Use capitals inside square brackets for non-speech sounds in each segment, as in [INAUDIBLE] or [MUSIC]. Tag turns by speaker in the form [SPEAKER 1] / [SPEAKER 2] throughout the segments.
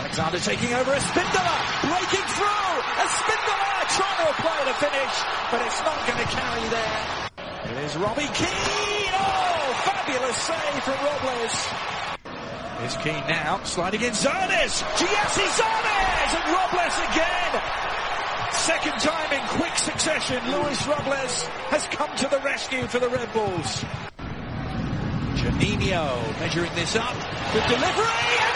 [SPEAKER 1] Alexander taking over Espindola, breaking through. Espindola trying to apply the finish, but it's not going to carry there. It is Robbie Keane. Oh, fabulous save from Robles. Here's Keane now, sliding in Zardes. Gyasi Zardes and Robles again. Second time in quick succession, Luis Robles has come to the rescue for the Red Bulls. Juninho measuring this up. Good delivery!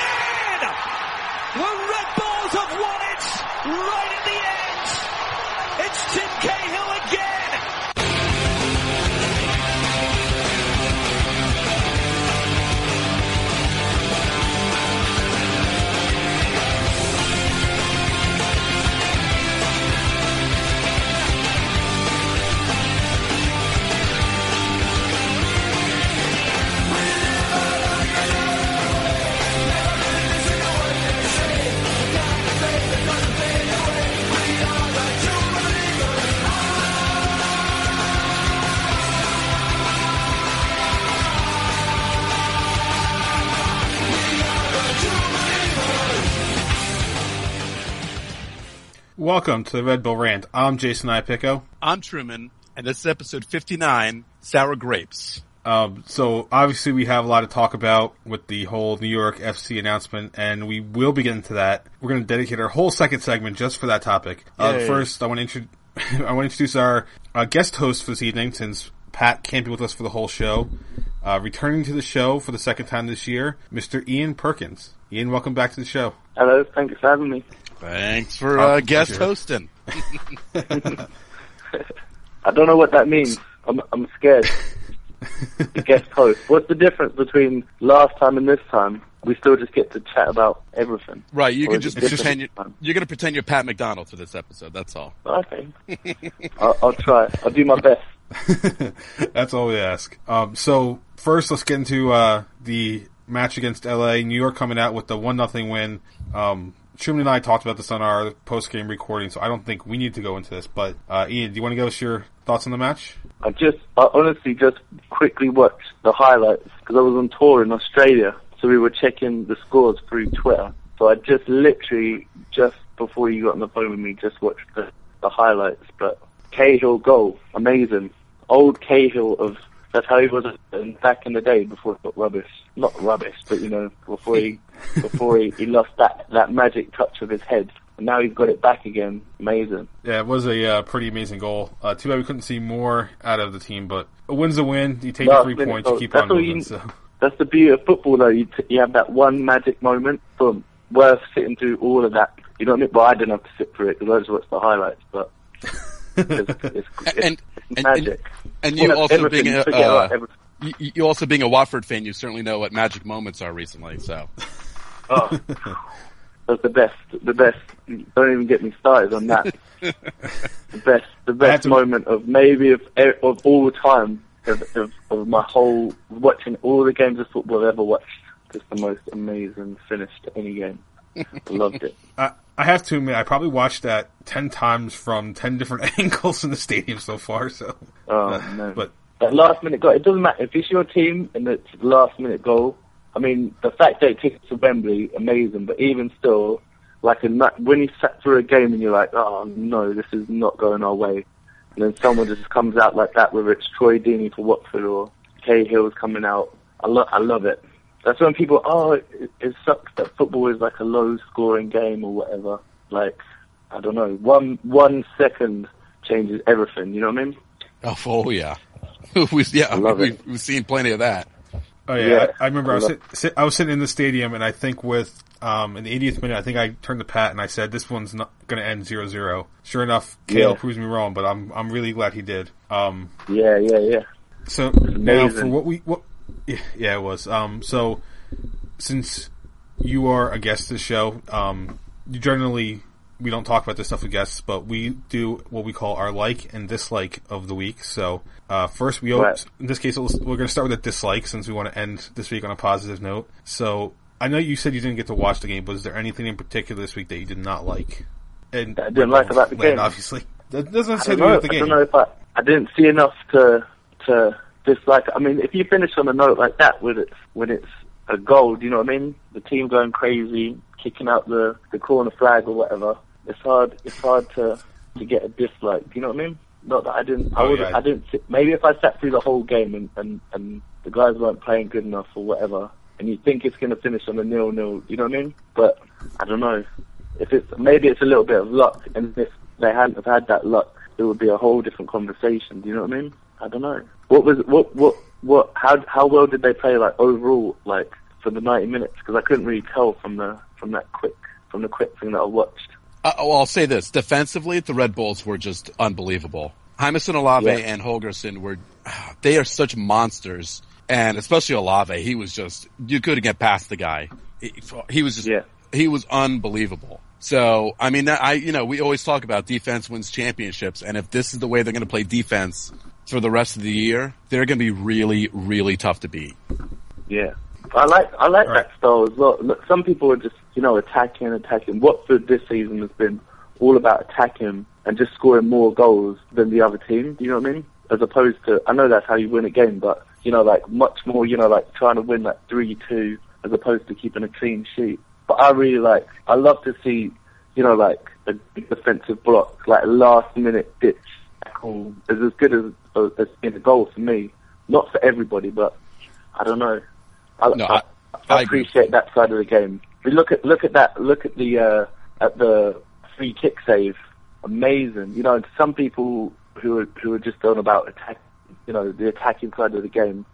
[SPEAKER 1] The Red Bulls have won it right at the end.
[SPEAKER 2] Welcome to the Red Bull Rant. I'm Jason Ipico.
[SPEAKER 3] I'm Truman, and this is episode 59, Sour Grapes.
[SPEAKER 2] Um, so obviously we have a lot to talk about with the whole New York FC announcement, and we will be getting to that. We're going to dedicate our whole second segment just for that topic. Uh, first, I want to intro- [LAUGHS] I want to introduce our uh, guest host for this evening, since Pat can't be with us for the whole show. Uh, returning to the show for the second time this year, Mr. Ian Perkins. Ian, welcome back to the show.
[SPEAKER 4] Hello, thank you for having me.
[SPEAKER 3] Thanks for uh, guest
[SPEAKER 2] pleasure.
[SPEAKER 3] hosting. [LAUGHS]
[SPEAKER 4] I don't know what that means. I'm I'm scared. guest host. What's the difference between last time and this time? We still just get to chat about everything.
[SPEAKER 3] Right, you
[SPEAKER 4] Or
[SPEAKER 3] can
[SPEAKER 4] is
[SPEAKER 3] just
[SPEAKER 4] it different
[SPEAKER 3] pretend you're, you're going to pretend you're Pat McDonald for this episode. That's all.
[SPEAKER 4] Okay. I'll, I'll try. I'll do my best. [LAUGHS]
[SPEAKER 2] That's all we ask. Um, so first, let's get into uh, the match against LA. New York coming out with the one nothing win. Um, Truman and I talked about this on our post game recording, so I don't think we need to go into this. But uh, Ian, do you want to give us your thoughts on the match?
[SPEAKER 4] I just, I honestly just quickly watched the highlights because I was on tour in Australia, so we were checking the scores through Twitter. So I just literally, just before you got on the phone with me, just watched the, the highlights. But Cahill goal, amazing. Old Cahill of, that's how he was back in the day before it got rubbish. Not rubbish, but you know, before he, [LAUGHS] before he, he lost that, that magic touch of his head. And now he's got it back again. Amazing.
[SPEAKER 2] Yeah, it was a uh, pretty amazing goal. Uh, too bad we couldn't see more out of the team, but a win's a win. You take
[SPEAKER 4] Last
[SPEAKER 2] three points, you keep
[SPEAKER 4] That's
[SPEAKER 2] on moving.
[SPEAKER 4] you-
[SPEAKER 2] So. [LAUGHS]
[SPEAKER 4] That's the beauty of football, though. You, t- you have that one magic moment, boom, worth sitting through all of that. You know what I mean? But I didn't have to sit through it because I just watched the highlights. But [LAUGHS] it's, it's, it's,
[SPEAKER 3] And-
[SPEAKER 4] it's
[SPEAKER 3] and-
[SPEAKER 4] magic.
[SPEAKER 3] And you
[SPEAKER 4] Well,
[SPEAKER 3] also being a, uh,
[SPEAKER 4] everything.
[SPEAKER 3] you, you also being a Watford fan, you certainly know what magic moments are recently. So
[SPEAKER 4] Oh, that's the best. The best. Don't even get me started on that. the best. The best
[SPEAKER 2] to-
[SPEAKER 4] moment of maybe of of all time of, of, of my whole watching all the games of football I've ever watched. Just the most amazing finish to any game. [LAUGHS] I loved it.
[SPEAKER 2] I, I have to admit, I probably watched that ten times from ten different [LAUGHS] angles in the stadium so far. So,
[SPEAKER 4] Oh
[SPEAKER 2] Uh,
[SPEAKER 4] man!
[SPEAKER 2] but
[SPEAKER 4] that last minute goal. It doesn't matter if it's your team and it's the last minute goal. I mean, the fact that it took it to Wembley, amazing. But even still, like a, nut- when you sat through a game and you're like, oh no, this is not going our way, and then someone just comes out like that, whether it's Troy Deeney for Watford or Cahill's coming out. I love, I love it. That's when people, oh, it, it sucks that football is like a low scoring game or whatever. Like, I don't know, one one second changes everything. You know what I mean? [LAUGHS]
[SPEAKER 3] oh, oh yeah, [LAUGHS] we, yeah,
[SPEAKER 4] love
[SPEAKER 3] we've,
[SPEAKER 4] it.
[SPEAKER 3] we've seen plenty of that.
[SPEAKER 2] Oh yeah,
[SPEAKER 4] Yeah.
[SPEAKER 2] I, I remember I was
[SPEAKER 4] I
[SPEAKER 2] sit, sit, I was sitting in the stadium, and I think with um, in the 80th minute, I think I turned to Pat and I said, "This one's not going to end 0-0. Sure enough, Cahill
[SPEAKER 4] Yeah.
[SPEAKER 2] proves me wrong, but I'm I'm really glad he did. Um,
[SPEAKER 4] Yeah, yeah, yeah.
[SPEAKER 2] so now for what we what yeah, yeah it was. Um, so since you are a guest of the show, um, you generally we don't talk about this stuff with guests, but we do what we call our like and dislike of the week. So uh, first, we
[SPEAKER 4] Right.
[SPEAKER 2] in this case we're going to start with a dislike since we want to end this week on a positive note. So I know you said you didn't get to watch the game, but is there anything in particular this week that you did not like? And
[SPEAKER 4] I didn't like about the game?
[SPEAKER 2] obviously. That doesn't say
[SPEAKER 4] don't, know,
[SPEAKER 2] with the
[SPEAKER 4] I don't know if I, I didn't see enough to to dislike. I mean, if you finish on a note like that with it when it's a goal, do you know what I mean? The team going crazy, kicking out the the corner flag or whatever. It's hard. It's hard to to get a dislike. You know what I mean? Not that I didn't. I
[SPEAKER 2] Oh,
[SPEAKER 4] would.
[SPEAKER 2] yeah.
[SPEAKER 4] I didn't. Maybe if I sat through the whole game and and and the guys weren't playing good enough or whatever, and you think it's going to finish on a nil nil. You know what I mean? But I don't know. If it's maybe it's a little bit of luck, and if they hadn't have had that luck, it would be a whole different conversation. Do you know what I mean? I don't know. What was what what what? How how well did they play? Like overall, like for the ninety minutes? Because I couldn't really tell from the from that quick from the quick thing that I watched.
[SPEAKER 3] Uh, well, I'll say this: defensively, the Red Bulls were just unbelievable. Jamison Olave
[SPEAKER 4] Yeah.
[SPEAKER 3] and Holgersson were, [SIGHS] they are such monsters, and especially Olave, he was just you couldn't get past the guy. He, he was just
[SPEAKER 4] Yeah.
[SPEAKER 3] he was unbelievable. So, I mean, I you know we always talk about defense wins championships, and if this is the way they're going to play defense for the rest of the year, they're going to be really, really tough to beat.
[SPEAKER 4] Yeah, I like I like
[SPEAKER 2] Right.
[SPEAKER 4] that style as well. Look, some people are just you know attacking, attacking. Watford this season has been all about attacking and just scoring more goals than the other team. Do you know what I mean? As opposed to, I know that's how you win a game, but you know, like much more, you know, like trying to win that three two as opposed to keeping a clean sheet. But I really like, I love to see, you know, like a defensive block, like last minute ditch tackle is as good as uh, as in a goal for me. Not for everybody, but I don't know. I,
[SPEAKER 3] No,
[SPEAKER 4] I,
[SPEAKER 3] I-
[SPEAKER 4] I appreciate that side of the game. We look at look at that. Look at the uh, at the free kick save. Amazing. You know, some people who are who are just going about attack. You know, the attacking side of the game.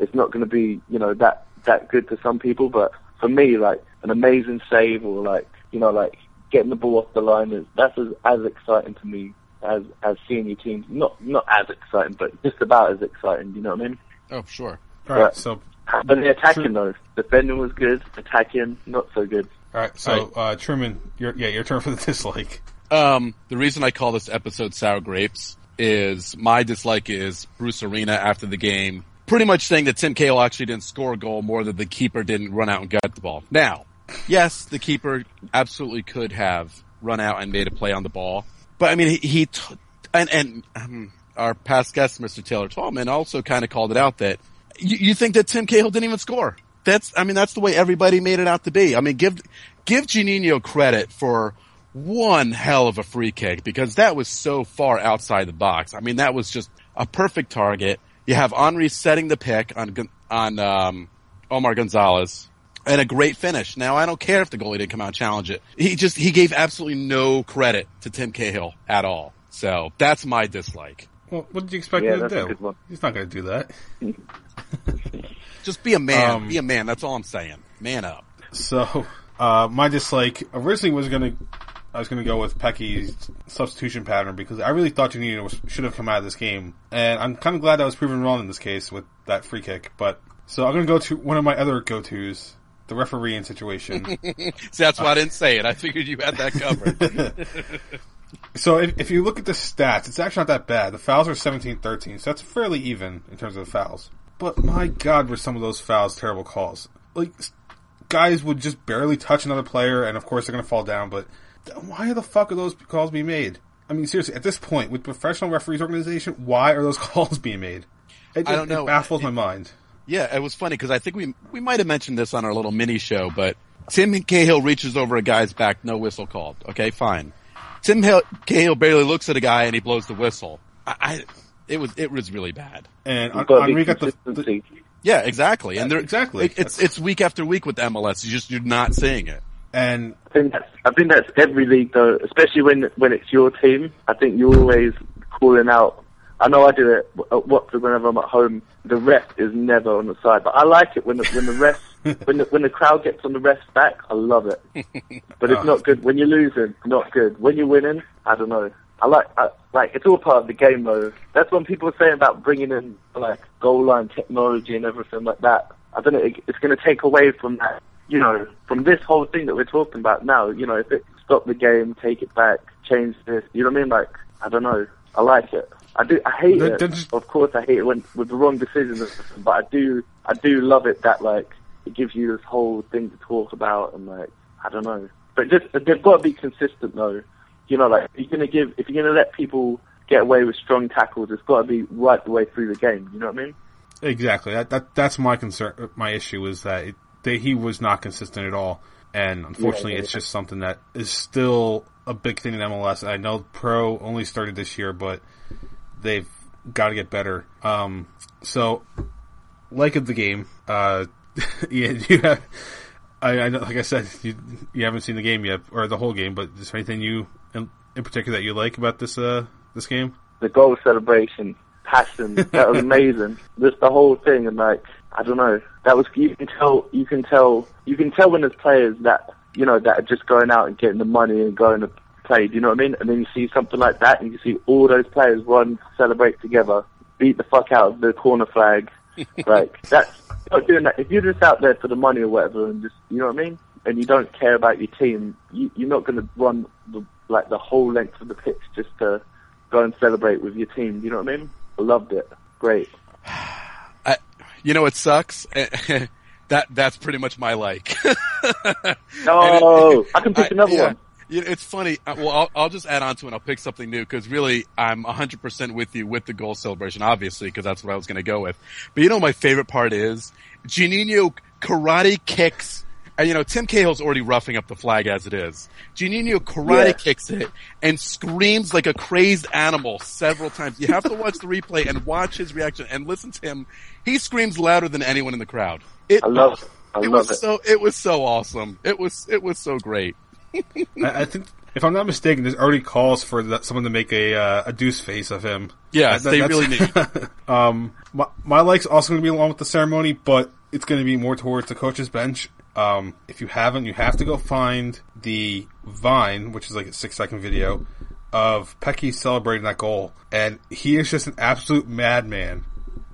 [SPEAKER 4] It's not going to be you know that that good to some people, but for me, like an amazing save or like you know like getting the ball off the line is that's as, as exciting to me as as seeing your teams. Not not as exciting, but just about as exciting. You know what I mean?
[SPEAKER 3] Oh, sure.
[SPEAKER 2] All right,
[SPEAKER 4] Right.
[SPEAKER 2] so
[SPEAKER 4] But the attacking though, defending was good. Attacking not so good.
[SPEAKER 2] all right, so uh, Truman, your yeah, your turn for the [LAUGHS] dislike.
[SPEAKER 3] Um, the reason I call this episode Sour Grapes is my dislike is Bruce Arena after the game, pretty much saying that Tim Cahill actually didn't score a goal more than the keeper didn't run out and get the ball. Now, yes, the keeper absolutely could have run out and made a play on the ball, but I mean, he, he t- and, and um, our past guest, Mr. Taylor Tallman, also kind of called it out that you, you think that Tim Cahill didn't even score. That's, I mean, that's the way everybody made it out to be. I mean, give, give Juninho credit for one hell of a free kick because that was so far outside the box. I mean, that was just a perfect target. You have Henri setting the pick on, on, um, Omar Gonzalez and a great finish. Now, I don't care if the goalie didn't come out and challenge it. He just, he gave absolutely no credit to Tim Cahill at all. So that's my dislike.
[SPEAKER 2] Well, what did you expect
[SPEAKER 4] Yeah,
[SPEAKER 2] him to do? He's not going to do that. [LAUGHS]
[SPEAKER 3] Just be a man.
[SPEAKER 2] Um,
[SPEAKER 3] be a man. That's all I'm saying. Man up.
[SPEAKER 2] So, uh, my dislike originally was going to, I was going to go with Petke's substitution pattern because I really thought Juninho was, should have come out of this game, and I'm kind of glad I was proven wrong in this case with that free kick. But so I'm going to go to one of my other go tos, the refereeing situation. [LAUGHS]
[SPEAKER 3] See, that's why I didn't say it. I figured you had that covered. [LAUGHS]
[SPEAKER 2] So if, if you look at the stats, it's actually not that bad. The fouls are 17-13, so that's fairly even in terms of the fouls. But my God, were some of those fouls terrible calls. Like, guys would just barely touch another player, and of course they're going to fall down, but why the fuck are those calls being made? I mean, seriously, at this point, with professional referees organization, why are those [LAUGHS] calls being made? It,
[SPEAKER 3] I don't know.
[SPEAKER 2] It baffles my mind.
[SPEAKER 3] Yeah, it was funny because I think we we might have mentioned this on our little mini show, but Tim Cahill reaches over a guy's back, no whistle called. Okay, fine. Tim Hill, Cahill barely looks at a guy and he blows the whistle. I, I it was it was really bad.
[SPEAKER 2] And
[SPEAKER 4] You've got
[SPEAKER 2] Henri got the, the.
[SPEAKER 3] Yeah, exactly. And they're,
[SPEAKER 2] Exactly.
[SPEAKER 3] it- it's it's week after week with MLS. You just you're not seeing it.
[SPEAKER 2] and
[SPEAKER 4] I think that's I think that's every league though, especially when when it's your team. I think you're always calling out. I know I do it at Watford whenever I'm at home. The ref is never on the side, but I like it when the when the ref [LAUGHS] when the when the crowd gets on the ref's back. I love it, but it's
[SPEAKER 2] Oh.
[SPEAKER 4] not good when you're losing. Not good when you're winning. I don't know. I like I, like it's all part of the game though. That's when people are saying about bringing in like goal line technology and everything like that. I don't know. It, it's going to take away from that. You know, from this whole thing that we're talking about now. You know, if it stop the game, take it back, change this. You know what I mean? Like I don't know. I like it. I do. I hate it. Of course, I hate it when with the wrong decisions. But I do. I do love it that like it gives you this whole thing to talk about and like I don't know. But just they've got to be consistent though. You know, like if you're gonna give if you're gonna let people get away with strong tackles, it's got to be right the way through the game. You know what I mean?
[SPEAKER 2] Exactly. That, that that's my concern. My issue is that it, that he was not consistent at all. and unfortunately,
[SPEAKER 4] Yeah.
[SPEAKER 2] it's just something that is still a big thing in MLS. I know Pro only started this year, but they've got to get better. Um, so, like of the game, uh, [LAUGHS] yeah, you have. I, I know, like I said, you you haven't seen the game yet, or the whole game, but is there anything you in, in particular that you like about this uh this game?
[SPEAKER 4] the goal celebration, passion. That was [LAUGHS] amazing. Just the whole thing, and like I don't know, that was you can tell, you can tell, you can tell when there's players that you know that are just going out and getting the money and going to play. Do you know what I mean? And then you see something like that, and you see all those players run, celebrate together, beat the fuck out of the corner flag. [LAUGHS] like that's not doing that. If you're just out there for the money or whatever, and just you know what I mean, and you don't care about your team, you, you're not going to run the, like the whole length of the pitch just to go and celebrate with your team. You know what I mean? I loved it. Great. [SIGHS]
[SPEAKER 3] I, you know, it sucks. [LAUGHS] that that's pretty much my like. [LAUGHS]
[SPEAKER 4] No, I can pick another
[SPEAKER 3] yeah.
[SPEAKER 4] one.
[SPEAKER 3] It's funny. Uh, Well, I'll, I'll just add on to it. and I'll pick something new because really, I'm 100% with you with the goal celebration, obviously, because that's what I was going to go with. But you know, my favorite part is Juninho karate kicks. And you know, Tim Cahill's already roughing up the flag as it is. Juninho karate
[SPEAKER 4] Yeah.
[SPEAKER 3] kicks it and screams like a crazed animal several times. You have to watch the replay and watch his reaction and listen to him. He screams louder than anyone in the crowd. It,
[SPEAKER 4] I love it. I
[SPEAKER 3] it
[SPEAKER 4] love
[SPEAKER 3] was
[SPEAKER 4] it.
[SPEAKER 3] so it was so awesome. It was it was so great. [LAUGHS]
[SPEAKER 2] I, I think, if I'm not mistaken, there's already calls for that, someone to make a uh, a deuce face of him.
[SPEAKER 3] Yeah,
[SPEAKER 2] That-
[SPEAKER 3] they really need. [LAUGHS]
[SPEAKER 2] um, my, my like's also going to be along with the ceremony, but it's going to be more towards the coach's bench. Um, if you haven't, you have to go find the Vine, which is like a six second video of Petke celebrating that goal, and he is just an absolute madman.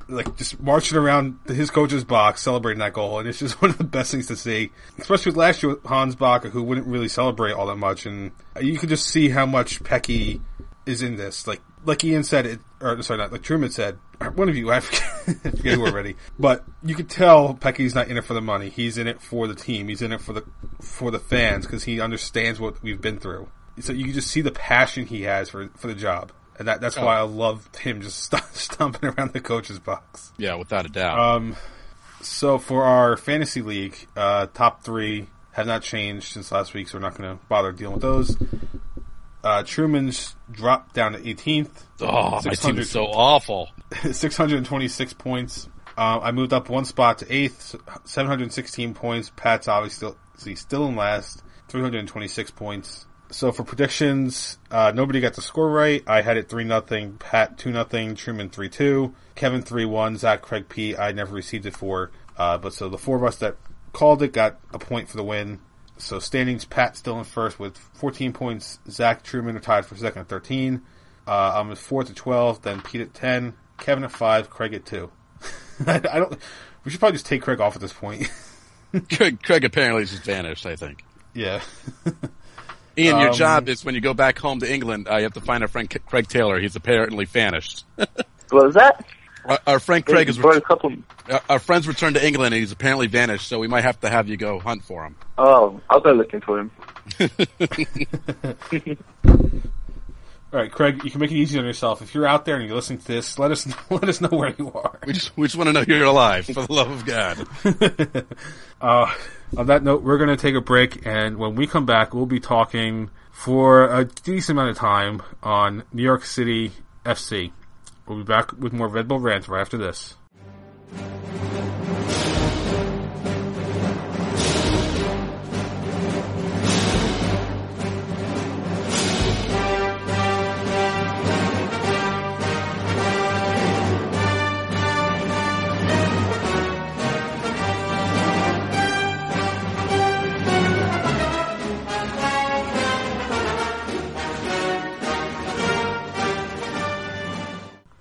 [SPEAKER 2] Like just marching around his coach's box, celebrating that goal, and it's just [LAUGHS] one of the best things to see. Especially with last year with Hans Backe, who wouldn't really celebrate all that much, and you could just see how much Petke is in this. Like like Ian said, it or sorry, not like Truman said. [CLEARS THROAT] One of you, I forget, [LAUGHS] I forget who already, but you could tell Petke's not in it for the money. He's in it for the team. He's in it for the for the fans because he understands what we've been through. So you can just see the passion he has for for the job, and that that's why I love him just [LAUGHS] st- stomping around the coach's box.
[SPEAKER 3] yeah, without a doubt.
[SPEAKER 2] Um, so for our fantasy league, uh, top three have not changed since last week, so we're not going to bother dealing with those. Uh, Truman's dropped down to 18th.
[SPEAKER 3] oh, my team is so awful. [LAUGHS]
[SPEAKER 2] 626 points. Um, I moved up one spot to eighth, 716 points. Pat's obviously still, still in last, 326 points. So for predictions, uh, nobody got the score right. I had it 3 nothing, Pat 2 nothing, Truman 3 2, Kevin 3 1, Zach Craig P. I never received it for. Uh, but so the four of us that called it got a point for the win. So standings, Pat still in first with 14 points. Zach Truman are tied for second at 13. Uh, I'm at 4 to 12. Then Pete at 10. Kevin at five. Craig at two. [LAUGHS] I don't. We should probably just take Craig off at this point. [LAUGHS]
[SPEAKER 3] Craig, Craig apparently just vanished. I think.
[SPEAKER 2] yeah. [LAUGHS]
[SPEAKER 3] Ian, your
[SPEAKER 2] Um,
[SPEAKER 3] job is when you go back home to England, uh, you have to find our friend K- Craig Taylor. He's apparently vanished. [LAUGHS]
[SPEAKER 4] What was that?
[SPEAKER 3] our, our friend Craig is
[SPEAKER 4] Broke up on-
[SPEAKER 3] our, our friend's returned to England, and he's apparently vanished. So we might have to have you go hunt for him.
[SPEAKER 4] Oh, I'll go looking for him. [LAUGHS] [LAUGHS]
[SPEAKER 2] All right, Craig. You can make it easy on yourself. If you're out there and you're listening to this, let us [LAUGHS] know, let us know where you are.
[SPEAKER 3] We just we just want to know you're alive, for the love of God. [LAUGHS]
[SPEAKER 2] Uh, on that note, we're going to take a break, and when we come back, we'll be talking for a decent amount of time on New York City FC. We'll be back with more Red Bull rants right after this.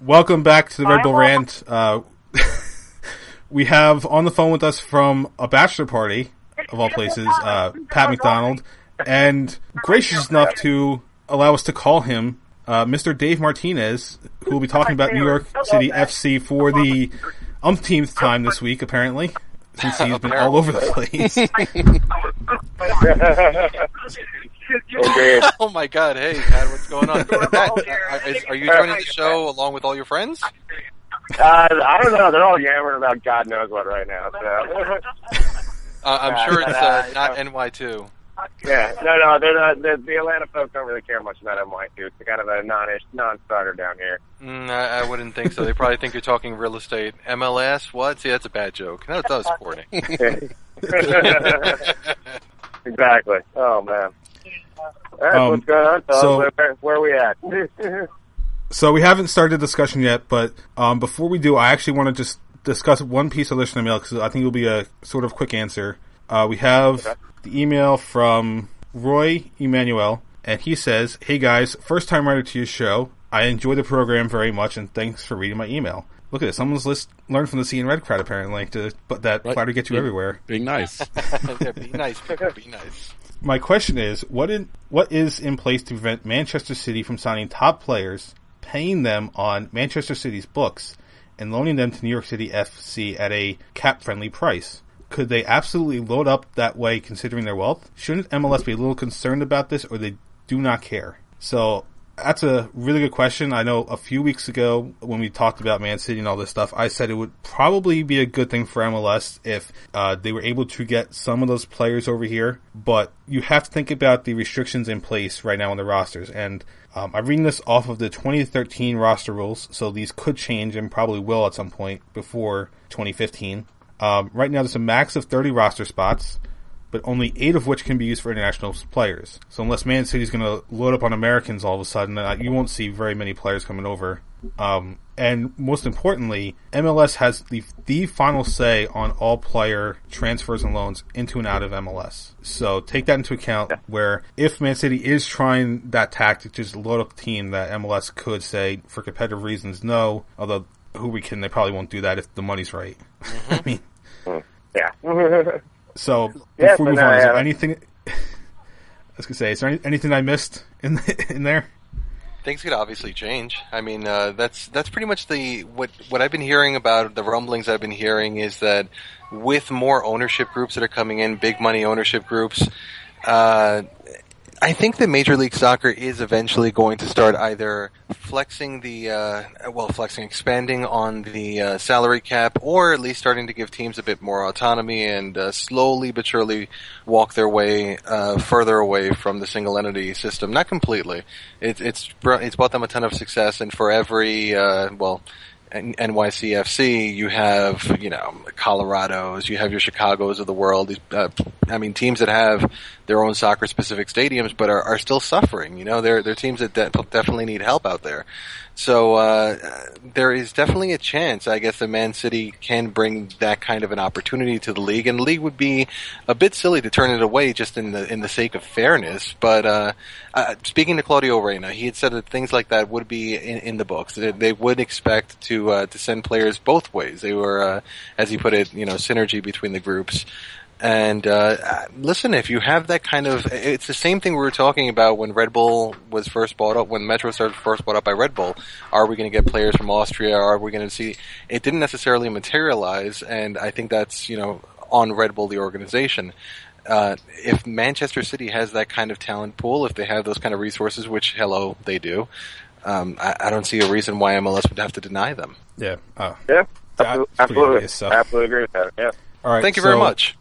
[SPEAKER 2] Welcome back to the Red Bull Rant. Uh, [LAUGHS] we have on the phone with us from a bachelor party, of all places, uh, Pat McDonald, and gracious enough to allow us to call him uh, Mr. Dave Martinez, who will be talking about New York City FC for the umpteenth time this week, apparently, since he's been all over the [LAUGHS] place. [LAUGHS]
[SPEAKER 4] Okay. [LAUGHS]
[SPEAKER 5] Oh my God! Hey, Pat, what's going on? Are, [LAUGHS] is- are you joining the show along with all your friends?
[SPEAKER 6] Uh, I don't know. They're all yammering about God knows what right now. So. [LAUGHS]
[SPEAKER 5] Uh, I'm sure it's uh, not
[SPEAKER 6] you.
[SPEAKER 5] NY2.
[SPEAKER 6] Yeah, no, no, they're not, the, the Atlanta folks don't really care much about NY2. It's kind of a non-ish, non-starter down here.
[SPEAKER 5] Mm, I, I wouldn't think so. They probably think you're talking real estate. MLS? What? See, that's a bad joke. No, it does sporting.
[SPEAKER 6] exactly. Oh man. All right,
[SPEAKER 2] Um,
[SPEAKER 6] what's going on? Tom?
[SPEAKER 2] so-
[SPEAKER 6] where, where are we at? [LAUGHS]
[SPEAKER 2] So we haven't started the discussion yet, but um, before we do, I actually want to just discuss one piece of listener mail because I think it'll be a sort of quick answer. Uh, we have
[SPEAKER 6] Okay.
[SPEAKER 2] the email from Roy Emanuel, and he says, "Hey guys, first time writer to your show. I enjoy the program very much, and thanks for reading my email. Look at it, someone's list learned from the C and Red crowd apparently to but that
[SPEAKER 3] Right.
[SPEAKER 2] flattery gets you
[SPEAKER 3] Yeah.
[SPEAKER 2] everywhere."
[SPEAKER 3] Being nice.
[SPEAKER 5] Yeah, [LAUGHS] [LAUGHS] be nice. Be nice.
[SPEAKER 2] My question is, what in what is in place to prevent Manchester City from signing top players, paying them on Manchester City's books, and loaning them to New York City FC at a cap-friendly price? Could they absolutely load up that way, considering their wealth? Shouldn't MLS be a little concerned about this, or they do not care? So that's a really good question. I know a few weeks ago when we talked about Man City and all this stuff, I said it would probably be a good thing for MLS if uh, they were able to get some of those players over here. But you have to think about the restrictions in place right now on the rosters. And um, I'm reading this off of the 2013 roster rules, so these could change and probably will at some point before 2015. Um, right now, there's a max of 30 roster spots but only eight of which can be used for international players. So unless Man City's going to load up on Americans all of a sudden, uh, you won't see very many players coming over. Um, and most importantly, MLS has the the final say on all player transfers and loans into and out of MLS. So take that into account. Where if Man City is trying that tactic, to just load up the team, that MLS could say for competitive reasons no. Although who we can, they probably won't do that if the money's right. [LAUGHS] I mean.
[SPEAKER 6] yeah. [LAUGHS]
[SPEAKER 2] So
[SPEAKER 6] Yeah,
[SPEAKER 2] before we move on,
[SPEAKER 6] no,
[SPEAKER 2] is there anything? [LAUGHS] I was gonna say, is there any, anything I missed in [LAUGHS] in there?
[SPEAKER 5] Things could obviously change. I mean, uh, that's that's pretty much the what what I've been hearing about the rumblings I've been hearing is that with more ownership groups that are coming in, big money ownership groups, uh, I think that Major League Soccer is eventually going to start either flexing the uh, well, flexing, expanding on the uh, salary cap, or at least starting to give teams a bit more autonomy and uh, slowly but surely walk their way uh, further away from the single entity system. Not completely. It's it's it's brought them a ton of success, and for every uh, well. NYCFC, you have, you know, Colorados, you have your Chicago's of the world. These, Uh, I mean, teams that have their own soccer specific stadiums, but are, are still suffering. You know, they're, they're teams that de- definitely need help out there. So, uh, there is definitely a chance, I guess, that Man City can bring that kind of an opportunity to the league, and the league would be a bit silly to turn it away just in the, in the sake of fairness. But, uh, uh, speaking to Claudio Reyna, he had said that things like that would be in, in the books. They, they would expect to, uh, to send players both ways. They were, uh, as he put it, you know, synergy between the groups. And uh, uh, listen, if you have that kind of, it's the same thing we were talking about when Red Bull was first bought up, when Metro started first bought up by Red Bull. Are we going to get players from Austria? Are we going to see? It didn't necessarily materialize, and I think that's you know on Red Bull, the organization. Uh, if Manchester City has that kind of talent pool, if they have those kind of resources, which hello they do, um, I, I don't see a reason why MLS would have to deny them.
[SPEAKER 2] Yeah. Oh.
[SPEAKER 6] Yeah.
[SPEAKER 2] Yeah,
[SPEAKER 6] Absolutely.
[SPEAKER 2] it's
[SPEAKER 6] Absolutely.
[SPEAKER 2] obvious, so.
[SPEAKER 6] Absolutely agree with that. Yeah.
[SPEAKER 2] All right.
[SPEAKER 5] Thank you very much.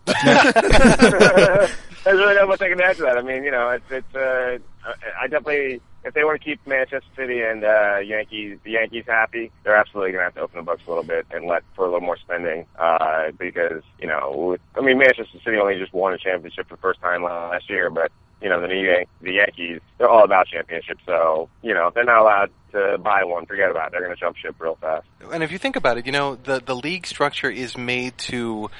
[SPEAKER 6] There's really not much I can add to that. I mean, you know, it's it's. Uh, I definitely, if they want to keep Manchester City and uh, Yankees, the Yankees happy, they're absolutely going to have to open the books a little bit and let for a little more spending. Uh, because you know, I mean, Manchester City only just won a championship for the first time last year, but you know, the New Yan- the Yankees, they're all about championships. So you know, if they're not allowed to buy one, forget about it. They're going to jump ship real fast.
[SPEAKER 5] and if you think about it, you know, the the league structure is made to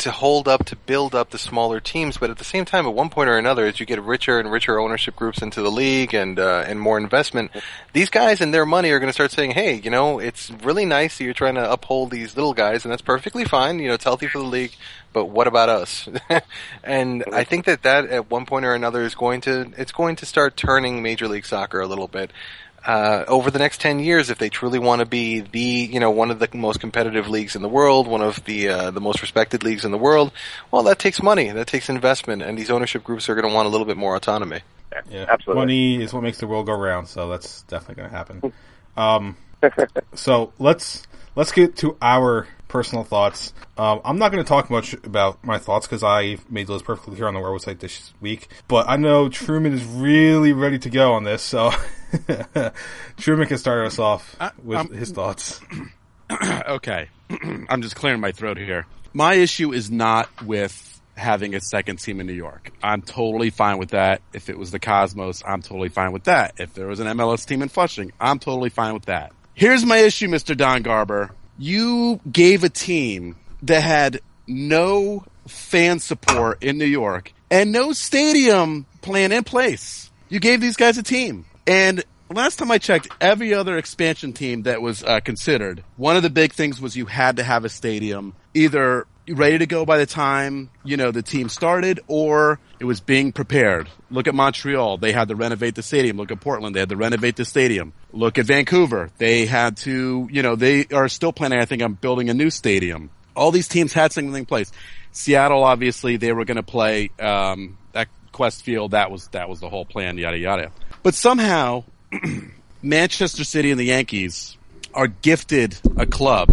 [SPEAKER 5] to hold up, to build up the smaller teams, but at the same time, at one point or another, as you get richer and richer ownership groups into the league and uh, and more investment, these guys and their money are going to start saying, "Hey, you know, it's really nice that you're trying to uphold these little guys, and that's perfectly fine. You know, it's healthy for the league, but what about us?" [LAUGHS] and I think that that at one point or another is going to it's going to start turning Major League Soccer a little bit uh, over the next 10 years, if they truly want to be the, you know, one of the most competitive leagues in the world, one of the, uh, the most respected leagues in the world, well, that takes money, that takes investment, and these ownership groups are going to want a little bit more autonomy.
[SPEAKER 6] Yeah,
[SPEAKER 2] Yeah.
[SPEAKER 6] absolutely.
[SPEAKER 2] Money is what makes the world go round, so that's definitely going to happen. [LAUGHS] Um, so let's let's get to our personal thoughts. Um, I'm not going to talk much about my thoughts because I made those perfectly clear on the website this week. But I know Truman is really ready to go on this, so [LAUGHS] [LAUGHS] Truman can start us off with
[SPEAKER 3] I'm-
[SPEAKER 2] his thoughts. [CLEARS THROAT]
[SPEAKER 3] okay. [CLEARS THROAT] I'm just clearing my throat here. My issue is not with having a second team in New York. I'm totally fine with that. If it was the Cosmos, I'm totally fine with that. If there was an MLS team in Flushing, I'm totally fine with that. Here's my issue, Mr. Don Garber. You gave a team that had no fan support in New York and no stadium plan in place. You gave these guys a team. And last time I checked, every other expansion team that was uh, considered, one of the big things was you had to have a stadium either ready to go by the time, you know, the team started or it was being prepared. Look at Montreal. They had to renovate the stadium. Look at Portland. They had to renovate the stadium. Look at Vancouver. They had to, you know, they are still planning, I think, on building a new stadium. All these teams had something in place. Seattle, obviously, they were going to play, um, at Qwest Field. That was, that was the whole plan, yada, yada. But somehow, [CLEARS THROAT] Manchester City and the Yankees are gifted a club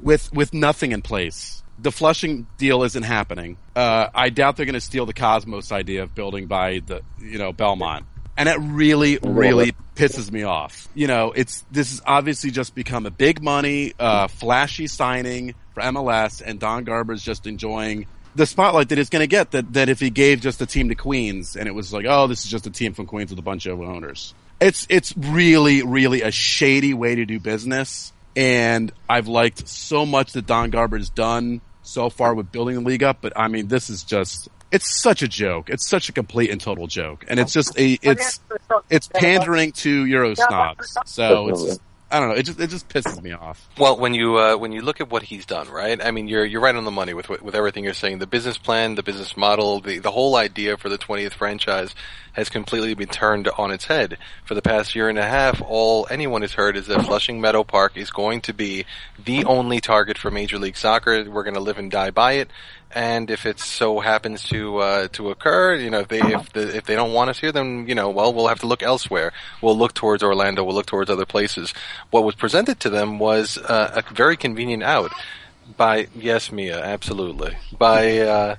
[SPEAKER 3] with with nothing in place. The Flushing deal isn't happening. Uh, I doubt they're going to steal the Cosmos idea of building by the you know Belmont, and it really really pisses me off. You know, it's this has obviously just become a big money, uh, flashy signing for MLS, and Don Garber's just enjoying the spotlight that it's going to get. That that if he gave just a team to Queens, and it was like, oh, this is just a team from Queens with a bunch of owners. It's it's really really a shady way to do business and I've liked so much that Don Garber has done so far with building the league up, but I mean, this is just, it's such a joke. It's such a complete and total joke. And it's just a, it's, it's pandering to Euro snobs. So it's I don't know. It just, it just pisses me off.
[SPEAKER 5] Well, when you uh, when you look at what he's done, right? I mean, you're you're right on the money with with everything you're saying. The business plan, the business model, the the whole idea for the 20th franchise has completely been turned on its head. For the past year and a half, all anyone has heard is that Flushing Meadow Park is going to be the only target for Major League Soccer. We're going to live and die by it. And if it so happens to uh, to occur, you know, if they if the, if they don't want us here, then you know, well, we'll have to look elsewhere. We'll look towards Orlando. We'll look towards other places. What was presented to them was uh, a very convenient out by yes, Mia, absolutely by. Uh,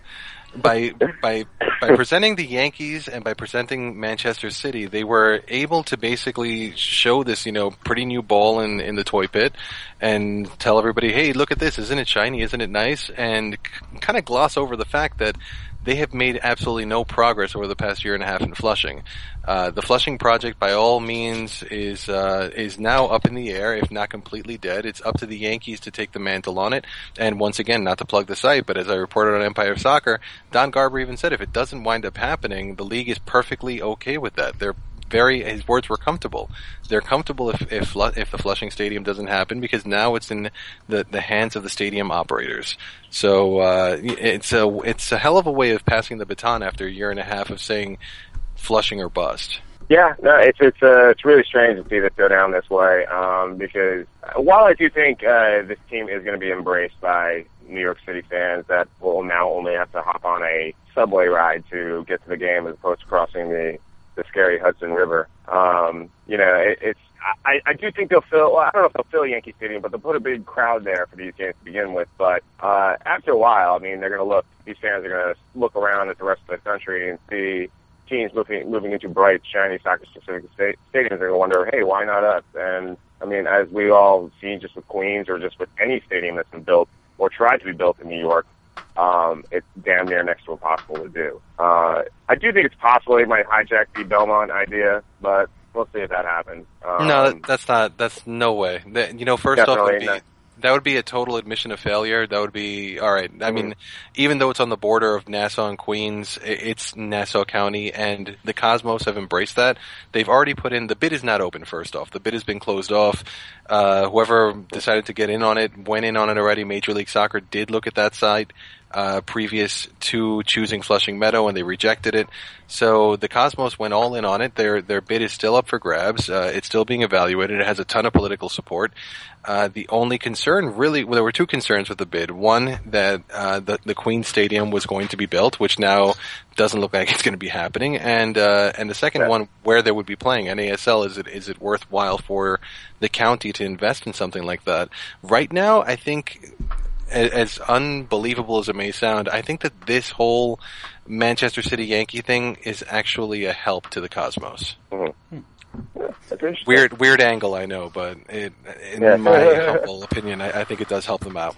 [SPEAKER 5] by by by presenting the Yankees and by presenting Manchester City, they were able to basically show this, you know, pretty new ball in in the toy pit, and tell everybody, "Hey, look at this! Isn't it shiny? Isn't it nice?" And c- kind of gloss over the fact that they have made absolutely no progress over the past year and a half in Flushing. Uh, the Flushing project, by all means, is uh, is now up in the air, if not completely dead. It's up to the Yankees to take the mantle on it. And once again, not to plug the site, but as I reported on Empire Soccer, Don Garber even said if it doesn't wind up happening, the league is perfectly okay with that. They're very his words were comfortable. They're comfortable if if if the Flushing Stadium doesn't happen because now it's in the the hands of the stadium operators. So uh, it's a it's a hell of a way of passing the baton after a year and a half of saying Flushing or bust.
[SPEAKER 6] Yeah, no, it's it's uh, it's really strange to see this go down this way. Um, because while I do think uh, this team is going to be embraced by New York City fans that will now only have to hop on a subway ride to get to the game as opposed to crossing the the scary Hudson River. Um, you know, it, it's I, I do think they'll fill. Well, I don't know if they'll fill Yankee Stadium, but they'll put a big crowd there for these games to begin with. But uh, after a while, I mean, they're going to look. These fans are going to look around at the rest of the country and see teams moving moving into bright, shiny soccer-specific sta- stadiums. They're going to wonder, hey, why not us? And I mean, as we all see, just with Queens or just with any stadium that's been built or tried to be built in New York, um, it's damn near next to impossible to do. Uh, I do think it's possible they might hijack the Belmont idea, but we'll see if that happens. Um,
[SPEAKER 5] no, that's not. That's no way. You know, first off, be. That would be a total admission of failure. That would be all right. I mean, even though it's on the border of Nassau and Queens, it's Nassau County, and the Cosmos have embraced that. They've already put in. The bid is not open. First off, the bid has been closed off. Uh, whoever decided to get in on it went in on it already. Major League Soccer did look at that site. Uh, previous to choosing Flushing Meadow, and they rejected it. So the Cosmos went all in on it. Their their bid is still up for grabs. Uh, it's still being evaluated. It has a ton of political support. Uh, the only concern, really, well, there were two concerns with the bid. One that uh, the the Queen Stadium was going to be built, which now doesn't look like it's going to be happening, and uh, and the second
[SPEAKER 6] Yeah.
[SPEAKER 5] one where they would be playing NASL. Is it is it worthwhile for the county to invest in something like that? Right now, I think as unbelievable as it may sound, I think that this whole Manchester City Yankee thing is actually a help to the Cosmos.
[SPEAKER 6] That's interesting.
[SPEAKER 5] Weird, weird angle, I know, but it, in
[SPEAKER 6] Yeah.
[SPEAKER 5] my [LAUGHS] humble opinion, I, I think it does help them out.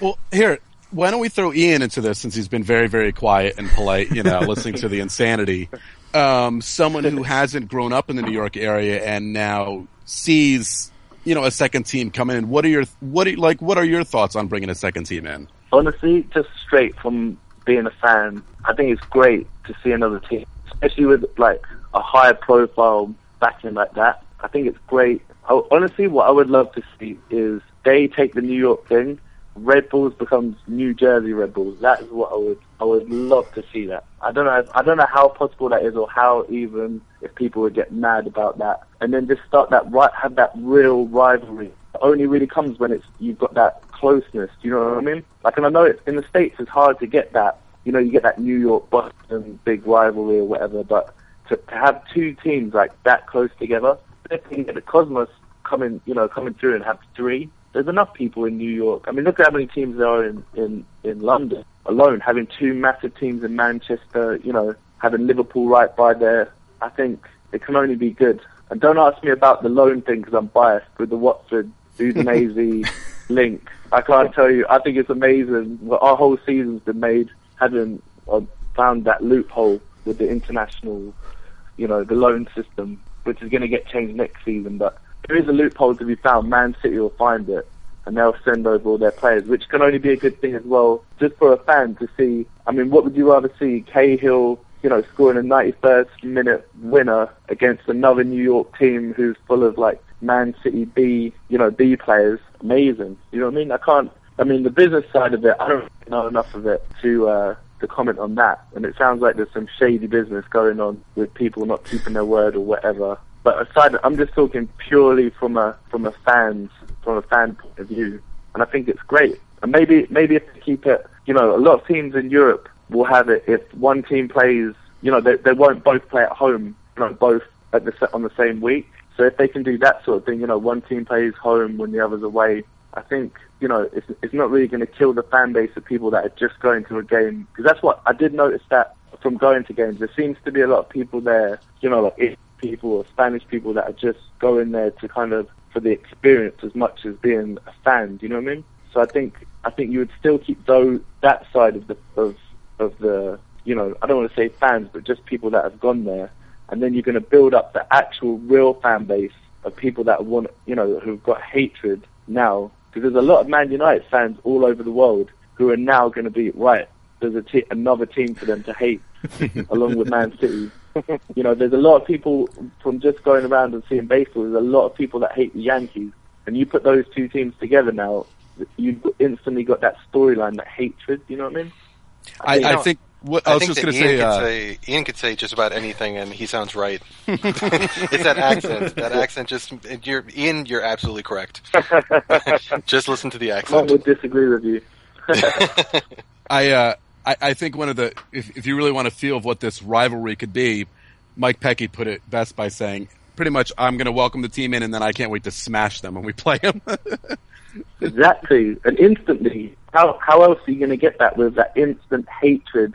[SPEAKER 3] Well, here, why don't we throw Ian into this since he's been very, very quiet and polite, you know, listening to the insanity. Um, someone who [LAUGHS] hasn't grown up in the New York area and now sees, you know, a second team come in. What are your, what are, like, what are your thoughts on bringing a second team in?
[SPEAKER 4] honestly, just straight from being a fan, I think it's great to see another team, especially with like a higher profile backing like that. I think it's great. I, honestly, what I would love to see is they take the New York thing, Red Bulls becomes New Jersey Red Bulls. That is what I would I would love to see that. I don't know I don't know how possible that is or how even if people would get mad about that. And then just start that right have that real rivalry. It only really comes when it's you've got that closeness. Do you know what I mean? Like, and I know it's in the states it's hard to get that. You know, you get that New York Boston big rivalry or whatever, but to, to have two teams like that close together, if you can get the Cosmos coming, you know, coming through and have three. There's enough people in New York. I mean, look at how many teams there are in, in, in London alone. Having two massive teams in Manchester, you know, having Liverpool right by there. I think it can only be good. And don't ask me about the loan thing because I'm biased with the Watford Udinese [LAUGHS] link. I can't tell you. I think it's amazing. Our whole season's been made having uh, found that loophole with the international, you know, the loan system, which is going to get changed next season. But there is a loophole to be found. Man City will find it, and they'll send over all their players, which can only be a good thing as well, just for a fan to see. I mean, what would you rather see? Cahill, you know, scoring a 91st minute winner against another New York team who's full of like Man City B, you know, B players. Amazing. You know what I mean? I can't. I mean, the business side of it, I don't know enough of it to uh, to comment on that. And it sounds like there's some shady business going on with people not keeping their word or whatever. But aside, I'm just talking purely from a from a fans from a fan point of view, and I think it's great. And maybe maybe if they keep it, you know, a lot of teams in Europe will have it if one team plays, you know, they they won't both play at home, you know, both at the on the same week. So if they can do that sort of thing, you know, one team plays home when the other's away, I think you know it's it's not really going to kill the fan base of people that are just going to a game because that's what I did notice that from going to games. There seems to be a lot of people there, you know, like people or Spanish people that are just going there to kind of for the experience as much as being a fan. Do you know what I mean? So I think I think you would still keep though that side of the of of the you know I don't want to say fans, but just people that have gone there, and then you're going to build up the actual real fan base of people that want you know who've got hatred now because there's a lot of Man United fans all over the world who are now going to be right. There's a te- another team for them to hate, [LAUGHS] along with Man City. [LAUGHS] You know, there's a lot of people from just going around and seeing baseball. There's a lot of people that hate the Yankees, and you put those two teams together now, you've instantly got that storyline, that hatred. You know what I mean?
[SPEAKER 3] I, I
[SPEAKER 5] know,
[SPEAKER 3] think, what, I,
[SPEAKER 5] I,
[SPEAKER 3] was
[SPEAKER 5] think
[SPEAKER 3] just
[SPEAKER 5] that
[SPEAKER 3] going to
[SPEAKER 5] Ian
[SPEAKER 3] say, uh,
[SPEAKER 5] say Ian could say just about anything, and he sounds right. [LAUGHS] it's that accent. That accent just you're Ian. You're absolutely correct. [LAUGHS] just listen to the accent.
[SPEAKER 4] I would disagree with you.
[SPEAKER 3] I, uh, I, I think one of the, if, if you really want to feel of what this rivalry could be, Mike Petke put it best by saying, pretty much, I'm going to welcome the team in and then I can't wait to smash them when we play them. [LAUGHS]
[SPEAKER 4] Exactly, and instantly. How how else are you going to get that with that instant hatred?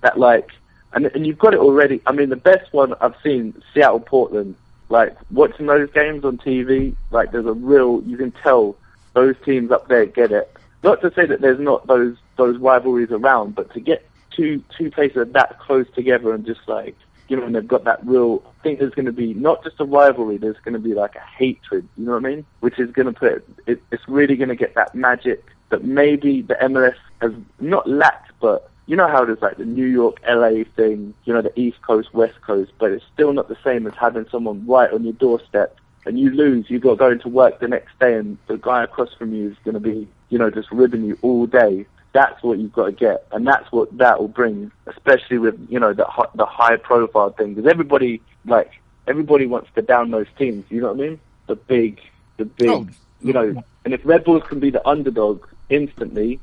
[SPEAKER 4] That like, and and you've got it already. I mean, the best one I've seen, Seattle Portland. Like watching those games on TV, like there's a real. You can tell those teams up there get it. Not to say that there's not those those rivalries around, but to get two two places that close together and just like you know, and they've got that real. I think there's going to be not just a rivalry. There's going to be like a hatred. You know what I mean? Which is going to put it. It's really going to get that magic that maybe the MLS has not lacked, but you know how there's like the New York, LA thing. You know, the East Coast, West Coast, but it's still not the same as having someone right on your doorstep. And you lose, you've got to go into work the next day, and the guy across from you is going to be, you know, just ribbing you all day. That's what you've got to get, and that's what that will bring, especially with you know the the high profile thing. Because everybody like everybody wants to down those teams. You know what I mean? The big, the big,
[SPEAKER 3] Oh.
[SPEAKER 4] you know. And if Red Bulls can be the underdog instantly,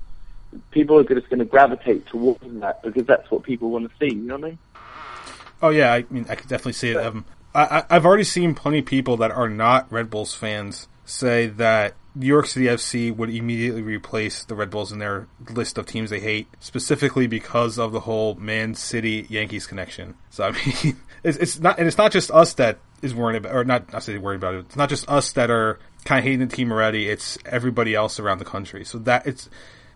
[SPEAKER 4] people are just going to gravitate towards that because that's what people want to see. You know what I mean?
[SPEAKER 2] Oh yeah, I mean I could definitely see it. Um, I, I've already seen plenty of people that are not Red Bulls fans say that New York City FC would immediately replace the Red Bulls in their list of teams they hate, specifically because of the whole Man City Yankees connection. So I [LAUGHS] mean, it's, it's not, and it's not just us that is worried about, or not, not say worried about it. It's not just us that are kind of hating the team already. It's everybody else around the country. So that it's,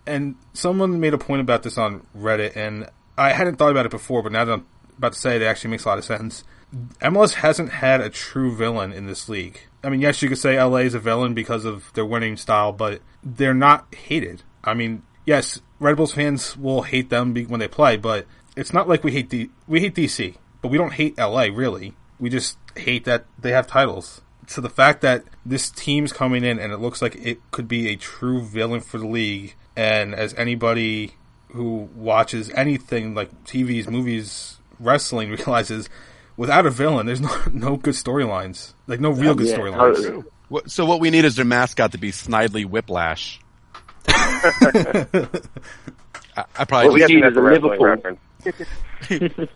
[SPEAKER 2] and someone made a point about this on Reddit, and I hadn't thought about it before, but now that I'm about to say it, it actually makes a lot of sense. MLS hasn't had a true villain in this league. I mean, yes, you could say LA is a villain because of their winning style, but they're not hated. I mean, yes, Red Bulls fans will hate them when they play, but it's not like we hate D- we hate DC, but we don't hate LA really. We just hate that they have titles. So the fact that this team's coming in and it looks like it could be a true villain for the league, and as anybody who watches anything like TVs, movies, wrestling [LAUGHS] realizes, without a villain, there's [LAUGHS] no no good storylines, like no real good
[SPEAKER 4] Yeah,
[SPEAKER 2] storylines.
[SPEAKER 3] So what we need is their mascot to be Snidely Whiplash. [LAUGHS] I, I probably
[SPEAKER 4] Well, we
[SPEAKER 3] just,
[SPEAKER 4] need
[SPEAKER 6] that's
[SPEAKER 4] is a
[SPEAKER 6] a
[SPEAKER 4] Liverpool.
[SPEAKER 6] reference. [LAUGHS]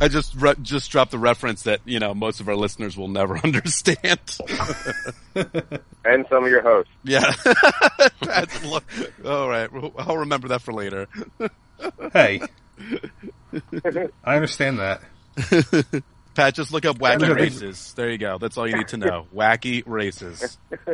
[SPEAKER 3] I just re- just dropped the reference that you know most of our listeners will never understand.
[SPEAKER 6] And some of your hosts.
[SPEAKER 3] yeah, That's, look, all right, I'll remember that for later.
[SPEAKER 2] Hey, I understand that. [LAUGHS]
[SPEAKER 3] Pat, just look up wacky races. There you go. That's all you need to know. [LAUGHS] Wacky races. [LAUGHS]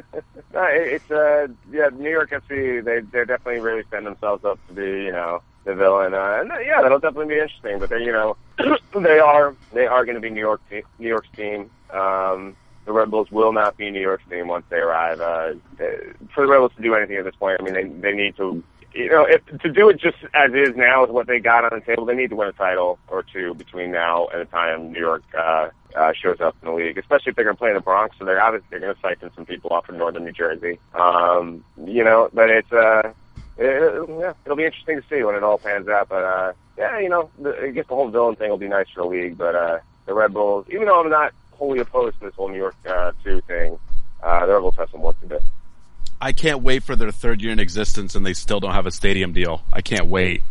[SPEAKER 6] No, it's uh, yeah, New York FC. They they're definitely really setting themselves up to be, you know, the villain. Uh, and uh, yeah, that'll definitely be interesting. But they, you know, [CLEARS THROAT] they are they are going to be New York te- New York's team. Um, the Red Bulls will not be New York's team once they arrive. Uh, they- for the Red Bulls to do anything at this point, I mean, they they need to. You know, if, to do it just as is now with what they got on the table, they need to win a title or two between now and the time New York uh, uh, shows up in the league. Especially if they're going to play in the Bronx, so they're obviously they're going to siphon some people off in northern New Jersey. Um, you know, but it's uh, it, yeah, it'll be interesting to see when it all pans out. But uh, yeah, you know, the, I guess the whole villain thing will be nice for the league. But uh, the Red Bulls, even though I'm not wholly opposed to this whole New York uh, two thing, uh, the Red Bulls have some work to do.
[SPEAKER 3] I can't wait for their third year in existence, and they still don't have a stadium deal. I can't wait.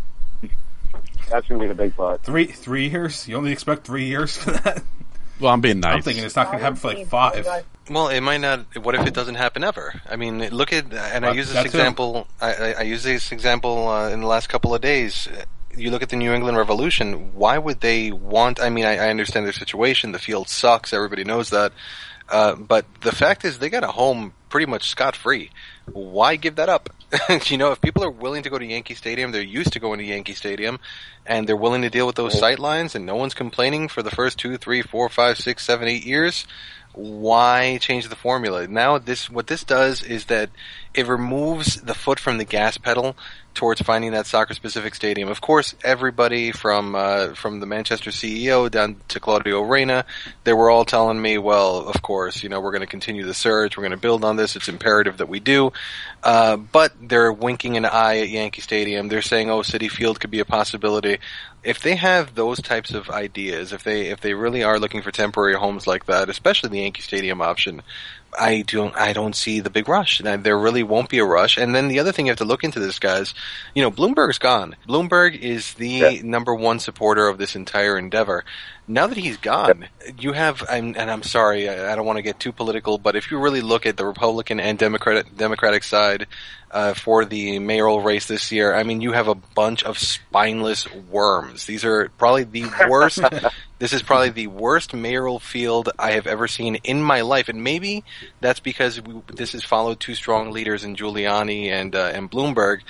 [SPEAKER 6] That's going to be the big part.
[SPEAKER 2] Three three years? You only expect three years for that?
[SPEAKER 3] Well, I'm being nice.
[SPEAKER 2] I'm thinking it's not going to happen for like five.
[SPEAKER 5] Well, it might not. What if it doesn't happen ever? I mean, look at and I use this
[SPEAKER 2] that's
[SPEAKER 5] example. I, I, I use this example uh, in the last couple of days. You look at the New England Revolution. Why would they want? I mean, I, I understand their situation. The field sucks. Everybody knows that. Uh, but the fact is, they got a home pretty much scot free. Why give that up? [LAUGHS] you know, if people are willing to go to Yankee Stadium, they're used to going to Yankee Stadium, and they're willing to deal with those sight lines, and no one's complaining for the first two, three, four, five, six, seven, eight years. Why change the formula? Now, this what this does is that it removes the foot from the gas pedal towards finding that soccer specific stadium. Of course, everybody from uh, from the Manchester CEO down to Claudio Reyna, they were all telling me, well, of course, you know, we're going to continue the search, we're going to build on this, it's imperative that we do. Uh, but they're winking an eye at Yankee Stadium. They're saying, oh, Citi Field could be a possibility. If they have those types of ideas, if they if they really are looking for temporary homes like that, especially the Yankee Stadium option, I don't I don't see the big rush. And There really won't be a rush. And then the other thing you have to look into this, guys, you know, Bloomberg's gone. Bloomberg is the
[SPEAKER 6] Yeah.
[SPEAKER 5] number one supporter of this entire endeavor. Now that he's gone, you have, and I'm sorry, I, don't want to get too political, but if you really look at the Republican and Democratic Democratic side uh, for the mayoral race this year, I mean, you have a bunch of spineless worms. These are probably the worst. [LAUGHS] this is probably the worst mayoral field I have ever seen in my life, and maybe that's because we, this has followed two strong leaders in Giuliani and uh, and Bloomberg.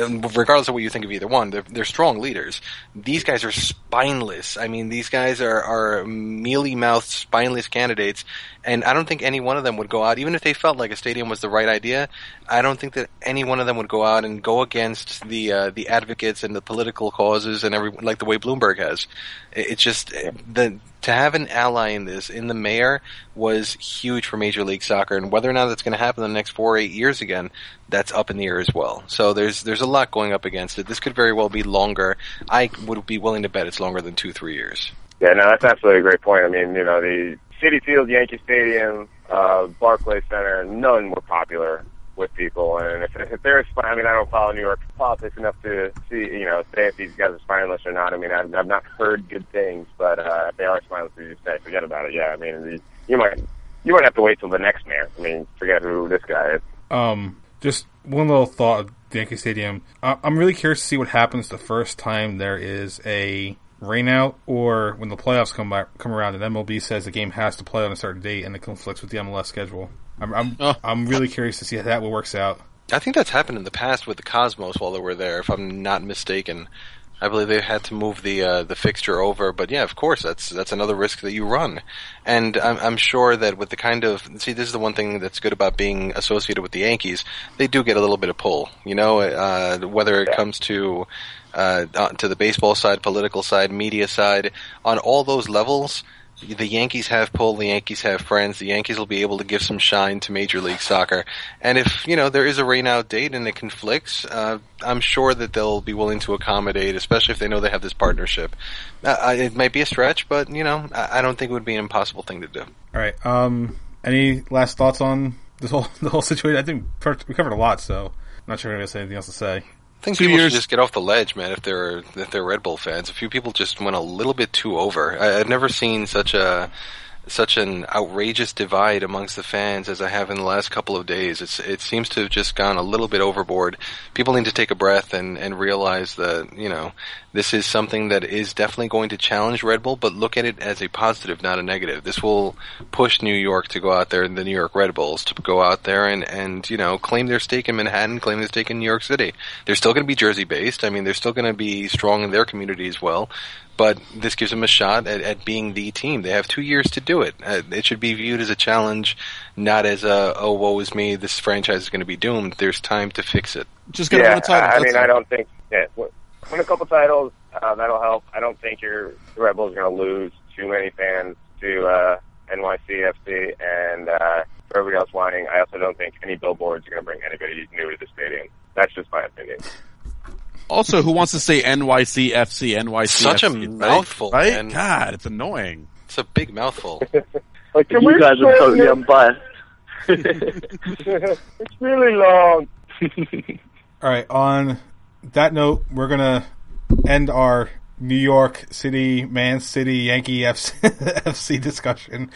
[SPEAKER 5] Regardless of what you think of either one, they're, they're strong leaders. These guys are spineless. I mean, these guys are, are mealy mouthed, spineless candidates, and I don't think any one of them would go out, even if they felt like a stadium was the right idea. I don't think that any one of them would go out and go against the uh, the advocates and the political causes and every like the way Bloomberg has. It- It's just the to have an ally in this in the mayor was huge for Major League Soccer, and whether or not that's going to happen in the next four or eight years again, that's up in the air as well. So there's there's a lot going up against it. This could very well be longer. I would be willing to bet it's longer than two three years.
[SPEAKER 6] Yeah, no, that's absolutely a great point. I mean, you know, the Citi Field, Yankee Stadium, uh, Barclays Center, none were popular with people. And if, if they're, I mean, I don't follow New York politics enough to see, you know, say if these guys are spineless or not. I mean, I've, I've not heard good things, but uh, if they are spineless, you say, forget about it. Yeah, I mean, you might you might have to wait till the next mayor. I mean, forget who this guy is.
[SPEAKER 2] Um, just one little thought Yankee Stadium. I- I'm really curious to see what happens the first time there is a rainout or when the playoffs come back, come around and MLB says the game has to play on a certain date and it conflicts with the MLS schedule. I'm I'm,
[SPEAKER 3] Oh.
[SPEAKER 2] I'm really curious to see how that works out.
[SPEAKER 5] I think that's happened in the past with the Cosmos while they were there, if I'm not mistaken. I believe they had to move the uh, the fixture over, but yeah, of course, that's that's another risk that you run. And I'm, I'm sure that with the kind of see, this is the one thing that's good about being associated with the Yankees. They do get a little bit of pull, you know, uh, whether it comes to uh, uh, to the baseball side, political side, media side, on all those levels. The Yankees have pull, the Yankees have friends, the Yankees will be able to give some shine to Major League Soccer. And if, you know, there is a rainout date and it conflicts, uh, I'm sure that they'll be willing to accommodate, especially if they know they have this partnership. Uh, it might be a stretch, but, you know, I, don't think it would be an impossible thing to do.
[SPEAKER 2] All right. Um, any last thoughts on this whole [LAUGHS] the whole situation? I think we covered a lot, so I'm not sure if anybody has anything else to say.
[SPEAKER 5] I think people
[SPEAKER 3] years-
[SPEAKER 5] should just get off the ledge, man. If they're if they're Red Bull fans, a few people just went a little bit too over. I, I've never seen such a such an outrageous divide amongst the fans as I have in the last couple of days. It's it seems to have just gone a little bit overboard. People need to take a breath and and realize that you know this is something that is definitely going to challenge Red Bull, but look at it as a positive, not a negative. This will push New York to go out there, the New York Red Bulls to go out there and and you know claim their stake in Manhattan, claim their stake in New York City. They're still going to be Jersey based. I mean, they're still going to be strong in their community as well. But this gives them a shot at, at being the team. They have two years to do it. Uh, it should be viewed as a challenge, not as a oh woe is me. This franchise is going to be doomed. There's time to fix it.
[SPEAKER 3] Just get
[SPEAKER 6] yeah,
[SPEAKER 3] one title.
[SPEAKER 6] I, I
[SPEAKER 3] that's
[SPEAKER 6] mean,
[SPEAKER 3] all.
[SPEAKER 6] I don't think. Yeah, win win a couple titles. Uh, that'll help. I don't think your the Red Bulls are going to lose too many fans to uh, NYCFC and uh, for everybody else whining. I also don't think any billboards are going to bring anybody new to the stadium. That's just my opinion.
[SPEAKER 3] Also, who wants to say NYCFC? NYCFC.
[SPEAKER 5] Such a
[SPEAKER 3] right?
[SPEAKER 5] mouthful,
[SPEAKER 3] right?
[SPEAKER 5] man.
[SPEAKER 3] God, it's annoying.
[SPEAKER 5] It's a big mouthful. [LAUGHS]
[SPEAKER 6] Like,
[SPEAKER 4] You guys are
[SPEAKER 6] shorten
[SPEAKER 4] totally
[SPEAKER 6] it?
[SPEAKER 4] unbiased. [LAUGHS]
[SPEAKER 6] it's really long. [LAUGHS]
[SPEAKER 2] All right. On that note, we're gonna end our New York City, Man City, Yankee [LAUGHS] FC, FC discussion,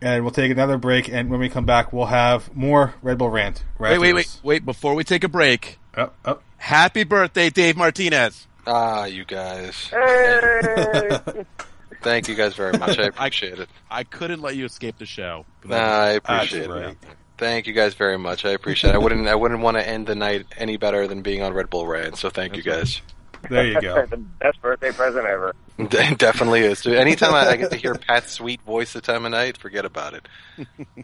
[SPEAKER 2] and we'll take another break. And when we come back, we'll have more Red Bull rant. Right
[SPEAKER 3] Wait,
[SPEAKER 2] after
[SPEAKER 3] wait, wait, wait. Before we take a break,
[SPEAKER 2] Oh, oh.
[SPEAKER 3] happy birthday, Dave Martinez.
[SPEAKER 5] ah, you guys.
[SPEAKER 6] Hey! [LAUGHS]
[SPEAKER 5] Thank you guys very much. I appreciate it.
[SPEAKER 3] I couldn't let you escape the show.
[SPEAKER 5] Nah, I appreciate
[SPEAKER 2] That's
[SPEAKER 5] it.
[SPEAKER 2] right.
[SPEAKER 5] Thank you guys very much. I appreciate it. I wouldn't I wouldn't want to end the night any better than being on Red Bull Rant, so thank you guys.
[SPEAKER 2] There you go. [LAUGHS]
[SPEAKER 6] the best birthday present ever. [LAUGHS]
[SPEAKER 5] It definitely is. Dude, Anytime I, I get to hear Pat's sweet voice the time of night, forget about it.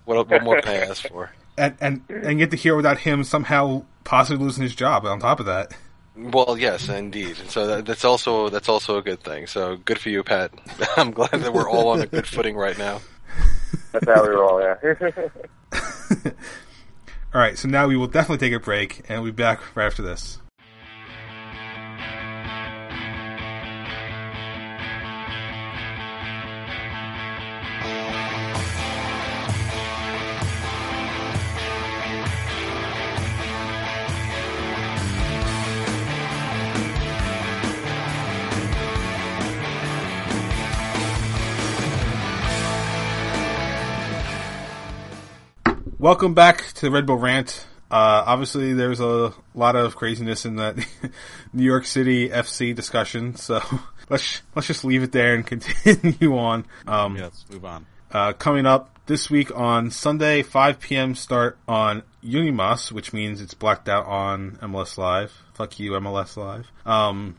[SPEAKER 5] What, what more can I ask for?
[SPEAKER 2] And and and get to hear without him somehow possibly losing his job. On top of that,
[SPEAKER 5] Well, yes, indeed. So that, that's also that's also a good thing. So good for you, Pat. [LAUGHS] I'm glad that we're all on a good footing right now.
[SPEAKER 6] That's how we roll, yeah. [LAUGHS]
[SPEAKER 2] all right. So now we will definitely take a break, and we'll be back right after this. Welcome back to the Red Bull Rant. Uh, obviously, there's a lot of craziness in that [LAUGHS] New York City FC discussion, so [LAUGHS] let's let's just leave it there and [LAUGHS] continue on. Um,
[SPEAKER 3] Yes, move on.
[SPEAKER 2] uh, coming up this week on Sunday, 5 p.m. start on Unimas, which means it's blacked out on MLS Live. Fuck you, MLS Live. Um,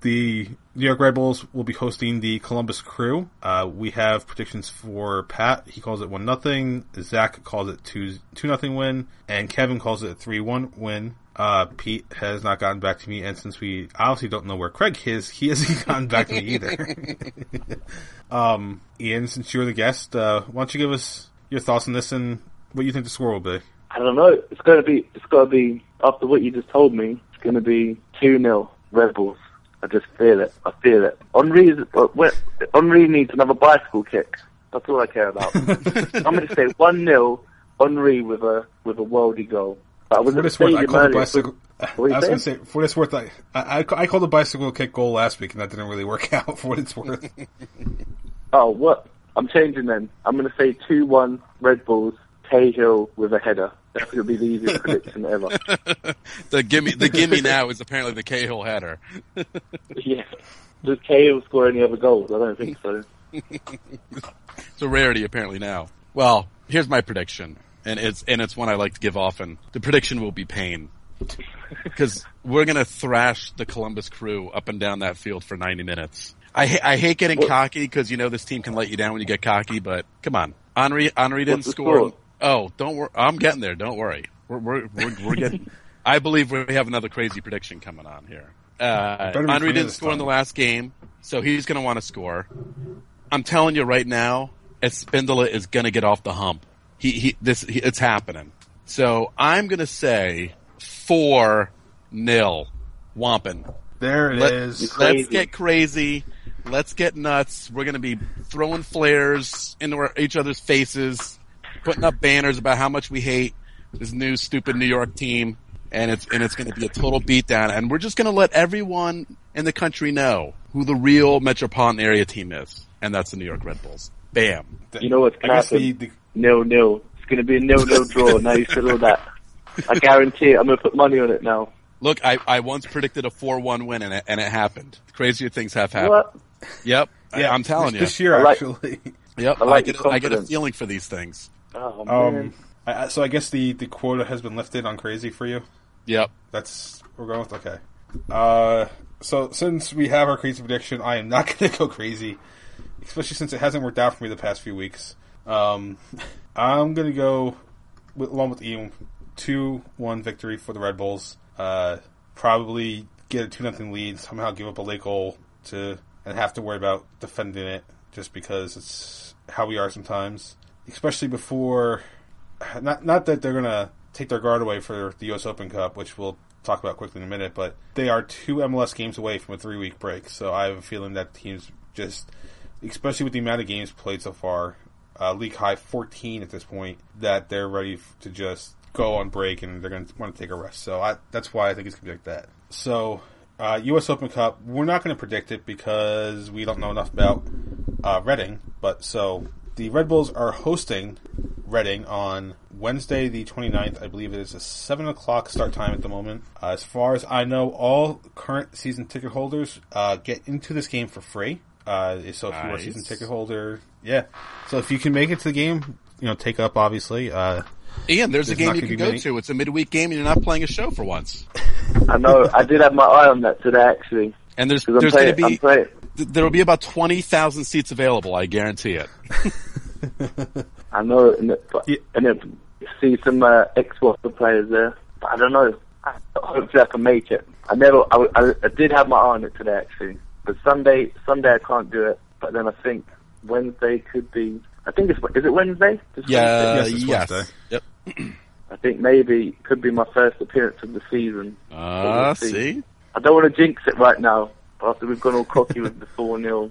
[SPEAKER 2] the New York Red Bulls will be hosting the Columbus Crew. Uh, we have predictions for Pat. He calls it one nothing. Zach calls it two two nothing win, and Kevin calls it a three one win. Uh, Pete has not gotten back to me, and since we obviously don't know where Craig is, he hasn't [LAUGHS] gotten back to me either. [LAUGHS] um, Ian, since you're the guest, uh, why don't you give us your thoughts on this and what you think the score will be?
[SPEAKER 4] I don't know. It's gonna be. It's gotta be after what you just told me. It's gonna be two 0 Red Bulls. I just feel it. I feel it. Henri, Henri needs another bicycle kick. That's all I care about. [LAUGHS] I'm going to say one 0 Henri with a with a worldy goal. But I was
[SPEAKER 2] For
[SPEAKER 4] at the
[SPEAKER 2] this worth, I called the bicycle.
[SPEAKER 4] What
[SPEAKER 2] I was going to say, for this worth, I, I, I called the bicycle kick goal last week, and that didn't really work [LAUGHS] out. For what it's worth, [LAUGHS]
[SPEAKER 4] Oh, what? I'm changing then. I'm going to say two one Red Bulls. Cahill with a header. That's would be the easiest [LAUGHS] prediction ever. [LAUGHS]
[SPEAKER 3] The gimme, the gimme now is apparently the Cahill header. [LAUGHS]
[SPEAKER 4] Yeah. Does Cahill score any other goals? I don't think so.
[SPEAKER 3] It's a rarity apparently now. Well, here's my prediction, and it's and it's one I like to give often. The prediction will be pain, because we're gonna thrash the Columbus Crew up and down that field for 90 minutes. I ha- I hate getting cocky because you know this team can let you down when you get cocky, but come on, Henri Henri didn't score.
[SPEAKER 4] score?
[SPEAKER 3] Oh, don't worry, I'm getting there. Don't worry, we're we're we're, we're getting. [LAUGHS] I believe we have another crazy prediction coming on here. Uh,
[SPEAKER 2] Better be
[SPEAKER 3] Henri
[SPEAKER 2] clear
[SPEAKER 3] didn't
[SPEAKER 2] this
[SPEAKER 3] score in the last game, so he's going to want to score. I'm telling you right now, Espindola is going to get off the hump. He, he, this, he, it's happening. So I'm going to say four nil, Wampin.
[SPEAKER 2] there it
[SPEAKER 3] Let,
[SPEAKER 2] is.
[SPEAKER 3] Let's
[SPEAKER 4] Crazy.
[SPEAKER 3] get crazy. Let's get nuts. We're going to be throwing flares into our, each other's faces, putting up banners about how much we hate this new stupid New York team, and it's and it's going to be a total beatdown. And we're just going to let everyone in the country know who the real metropolitan area team is, and that's the New York Red Bulls. Bam.
[SPEAKER 4] You know what's
[SPEAKER 2] I
[SPEAKER 4] going to
[SPEAKER 2] guess
[SPEAKER 4] happen?
[SPEAKER 2] the, the
[SPEAKER 4] Nil nil. It's going to be a no-no draw. [LAUGHS] now you said all that. I guarantee it. I'm going to put money on it now.
[SPEAKER 3] Look, I, I once predicted a four-one win, and it, and it happened. Crazier things have happened.
[SPEAKER 4] What?
[SPEAKER 3] Yep.
[SPEAKER 2] yeah,
[SPEAKER 3] I'm telling
[SPEAKER 2] this,
[SPEAKER 3] you.
[SPEAKER 2] this year
[SPEAKER 4] like-
[SPEAKER 2] actually.
[SPEAKER 3] Yep.
[SPEAKER 4] I like
[SPEAKER 3] get, I get a feeling for these things.
[SPEAKER 4] Oh man.
[SPEAKER 2] Um, I, I- so I guess the the quota has been lifted on crazy for you.
[SPEAKER 3] Yep.
[SPEAKER 2] That's we're going with okay. Uh, so since we have our crazy prediction, I am not [LAUGHS] going to go crazy, especially since it hasn't worked out for me the past few weeks. Um, [LAUGHS] I'm going to go with, along with Ian, two one victory for the Red Bulls. Uh, probably get a two nothing lead. Somehow give up a late goal to and have to worry about defending it just because it's how we are sometimes, especially before not not that they're gonna take their guard away for the U.S. Open Cup, which we'll talk about quickly in a minute, but they are two MLS games away from a three week break. So I have a feeling that teams just, especially with the amount of games played so far, uh, league high 14 at this point, that they're ready to just go on break and they're going to want to take a rest. So I, that's why I think it's going to be like that. So uh, U.S. Open Cup, we're not going to predict it because we don't know enough about uh, Reading. But so the Red Bulls are hosting Reading on Wednesday, the 29th. I believe it is a 7 o'clock start time at the moment. Uh, as far as I know, all current season ticket holders uh, get into this game for free. Uh, so if you are a season ticket holder, yeah. So if you can make it to the game, you know, take up obviously. Uh,
[SPEAKER 3] Ian, there's a game you
[SPEAKER 2] gonna
[SPEAKER 3] can go
[SPEAKER 2] many-
[SPEAKER 3] to. It's a midweek game, and you're not playing a show for once. [LAUGHS]
[SPEAKER 4] I know. I did have my eye on that today actually.
[SPEAKER 3] And there's
[SPEAKER 4] 'Cause I'm
[SPEAKER 3] there's going to be there'll be about twenty thousand seats available. I guarantee it. [LAUGHS]
[SPEAKER 4] I know, and, it,
[SPEAKER 2] Yeah.
[SPEAKER 4] and it, see some uh, Xbox players there. But I don't know. I, hopefully, I can make it. I never. I, I, I did have my eye on it today actually, but Sunday, Sunday I can't do it. But then I think Wednesday could be. I think it's is it Wednesday? This
[SPEAKER 3] Yeah.
[SPEAKER 2] Yes, it's
[SPEAKER 3] yes.
[SPEAKER 2] Wednesday.
[SPEAKER 3] Yep.
[SPEAKER 4] I think maybe it could be my first appearance of the season.
[SPEAKER 3] Ah,
[SPEAKER 4] We'll see. I don't want to jinx it right now but after we've gone all cocky with the [LAUGHS] 4 0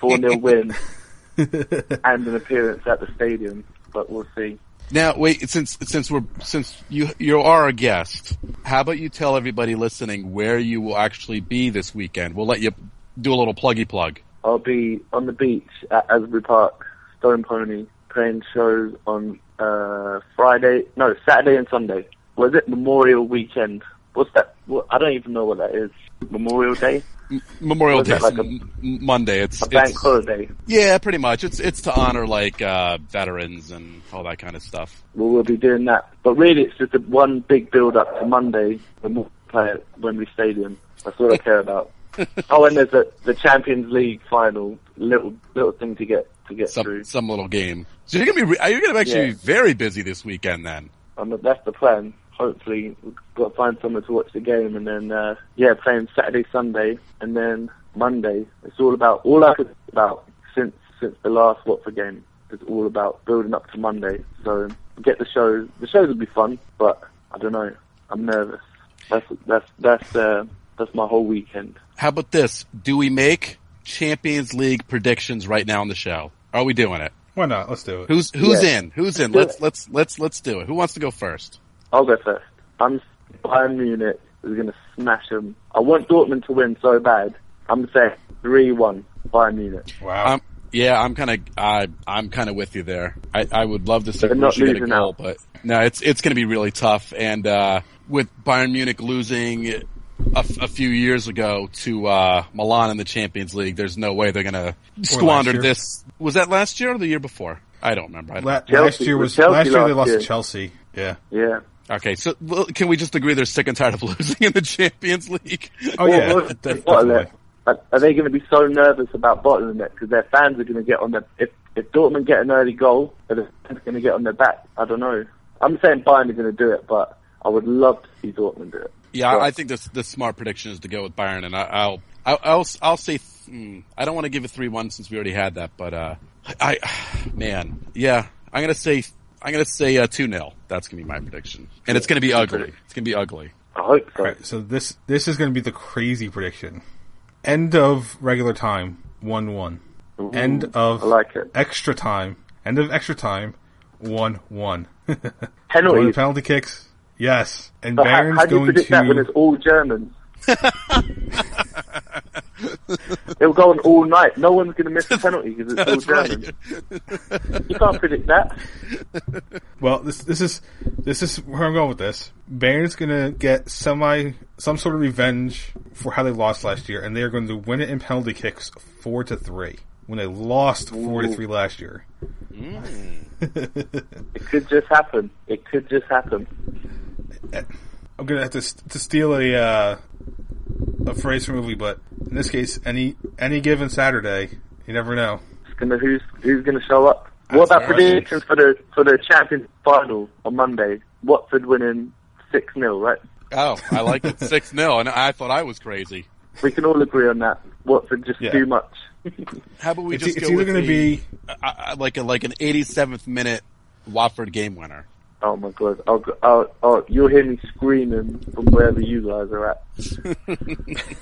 [SPEAKER 4] 4 0 win [LAUGHS] and an appearance at the stadium, but we'll see.
[SPEAKER 3] Now, wait. Since since we're since you you are a guest, how about you tell everybody listening where you will actually be this weekend? We'll let you do a little pluggy plug.
[SPEAKER 4] I'll be on the beach at Asbury Park, Stone Pony, playing shows on uh, Friday, no, Saturday and Sunday. Was it Memorial Weekend? What's that? What, I don't even know what that is. Memorial Day?
[SPEAKER 3] Memorial Day,
[SPEAKER 4] like a-
[SPEAKER 3] Monday. It's,
[SPEAKER 4] A bank
[SPEAKER 3] it's
[SPEAKER 4] holiday.
[SPEAKER 3] yeah, pretty much. It's it's to honor like uh, veterans and all that kind of stuff.
[SPEAKER 4] Well, we'll be doing that. But really, it's just a one big build up to Monday when we'll play at Wembley Stadium. That's all I care about. [LAUGHS] oh, and there's the the Champions League final little little thing to get to get
[SPEAKER 3] some
[SPEAKER 4] through.
[SPEAKER 3] some little game. So you're gonna be re- you're gonna actually
[SPEAKER 4] Yeah.
[SPEAKER 3] be very busy this weekend then.
[SPEAKER 4] Um, that's the plan. Hopefully, we've got to find somewhere to watch the game, and then uh, yeah, playing Saturday, Sunday, and then Monday. It's all about all I could about since since the last Watford game. It's all about building up to Monday. So get the show. The shows will be fun, but I don't know. I'm nervous. That's that's that's uh, that's my whole weekend.
[SPEAKER 3] How about this? Do we make Champions League predictions right now on the show? Are we doing it?
[SPEAKER 2] Why not? Let's do it.
[SPEAKER 3] Who's who's
[SPEAKER 4] Yeah.
[SPEAKER 3] in? Who's in? Let's let's let's let's do it. Who wants to go first?
[SPEAKER 4] I'll go first. I'm Bayern Munich is going to smash them. I want Dortmund to win so bad. I'm saying three one Bayern Munich.
[SPEAKER 2] Wow.
[SPEAKER 3] Um, yeah, I'm kind of I I'm kind of with you there. I, I would love to see
[SPEAKER 4] They're not
[SPEAKER 3] Borussia get a
[SPEAKER 4] losing
[SPEAKER 3] goal,
[SPEAKER 4] out.
[SPEAKER 3] but no, it's it's going to be really tough. And uh, with Bayern Munich losing a, f- a few years ago to uh, Milan in the Champions League, there's no way they're going to squander this. Was that last year or the year before? I don't remember. I don't-
[SPEAKER 2] La- last year
[SPEAKER 4] with
[SPEAKER 2] was
[SPEAKER 4] Chelsea
[SPEAKER 2] last year they lost
[SPEAKER 4] year.
[SPEAKER 2] to Chelsea. Yeah.
[SPEAKER 4] Yeah.
[SPEAKER 3] Okay, so well, can we just agree they're sick and tired of [LAUGHS] losing in the Champions League?
[SPEAKER 2] Oh yeah.
[SPEAKER 4] What- what-
[SPEAKER 2] def-
[SPEAKER 4] what are
[SPEAKER 2] definitely.
[SPEAKER 4] they- Are are they going to be so nervous about bottling it because their fans are going to get on their if if Dortmund get an early goal, are the fans going to get on their back? I don't know. I'm saying Bayern are going to do it, but I would love to see Dortmund do it.
[SPEAKER 3] Yeah,
[SPEAKER 4] But-
[SPEAKER 3] I think this the smart prediction is to go with Bayern, and I, I'll I'll I'll, I'll say hmm, I don't want to give a three one since we already had that, but uh, I [SIGHS] man, yeah, I'm gonna say I'm gonna say uh, two 0 That's gonna be my prediction, and it's gonna be ugly. It's gonna be ugly.
[SPEAKER 4] I hope so.
[SPEAKER 2] All right, so this this is going to be the crazy prediction. End of regular time, one one.
[SPEAKER 4] Ooh,
[SPEAKER 2] End of
[SPEAKER 4] I like it.
[SPEAKER 2] extra time. End of extra time, one one. Going [LAUGHS] to
[SPEAKER 4] Penalties.
[SPEAKER 2] penalty kicks, yes. And
[SPEAKER 4] But how,
[SPEAKER 2] Bayern's
[SPEAKER 4] how do you
[SPEAKER 2] going
[SPEAKER 4] predict
[SPEAKER 2] to.
[SPEAKER 4] that when it's all Germans? It'll go on all night. No one's going to miss a penalty because it's [LAUGHS] all
[SPEAKER 3] That's right.
[SPEAKER 4] You can't predict that.
[SPEAKER 2] Well, this this is this is where I'm going with this. Bayern's going to get semi some sort of revenge for how they lost last year, and they are going to win it in penalty kicks four to three when they lost four to three last year.
[SPEAKER 4] It could just happen. It could just happen. [LAUGHS]
[SPEAKER 2] I'm gonna have to to steal a uh, a phrase from a movie, but in this case, any any given Saturday, you never know.
[SPEAKER 4] Gonna who's who's gonna show up.
[SPEAKER 2] That's
[SPEAKER 4] what about
[SPEAKER 2] right.
[SPEAKER 4] predictions for the for the Champions final on Monday? Watford winning six 0 right?
[SPEAKER 3] Oh, I like it [LAUGHS] six 0 and I thought I was crazy.
[SPEAKER 4] We can all agree on that. Watford just
[SPEAKER 2] Yeah.
[SPEAKER 4] too much. [LAUGHS]
[SPEAKER 3] How about we
[SPEAKER 2] It's,
[SPEAKER 3] just
[SPEAKER 2] it's
[SPEAKER 3] go
[SPEAKER 2] either going to be
[SPEAKER 3] uh, uh, like a like an 87th minute Watford game winner?
[SPEAKER 4] Oh my god! I'll, go- I'll, I'll, you'll hear me screaming from wherever you guys are at. [LAUGHS]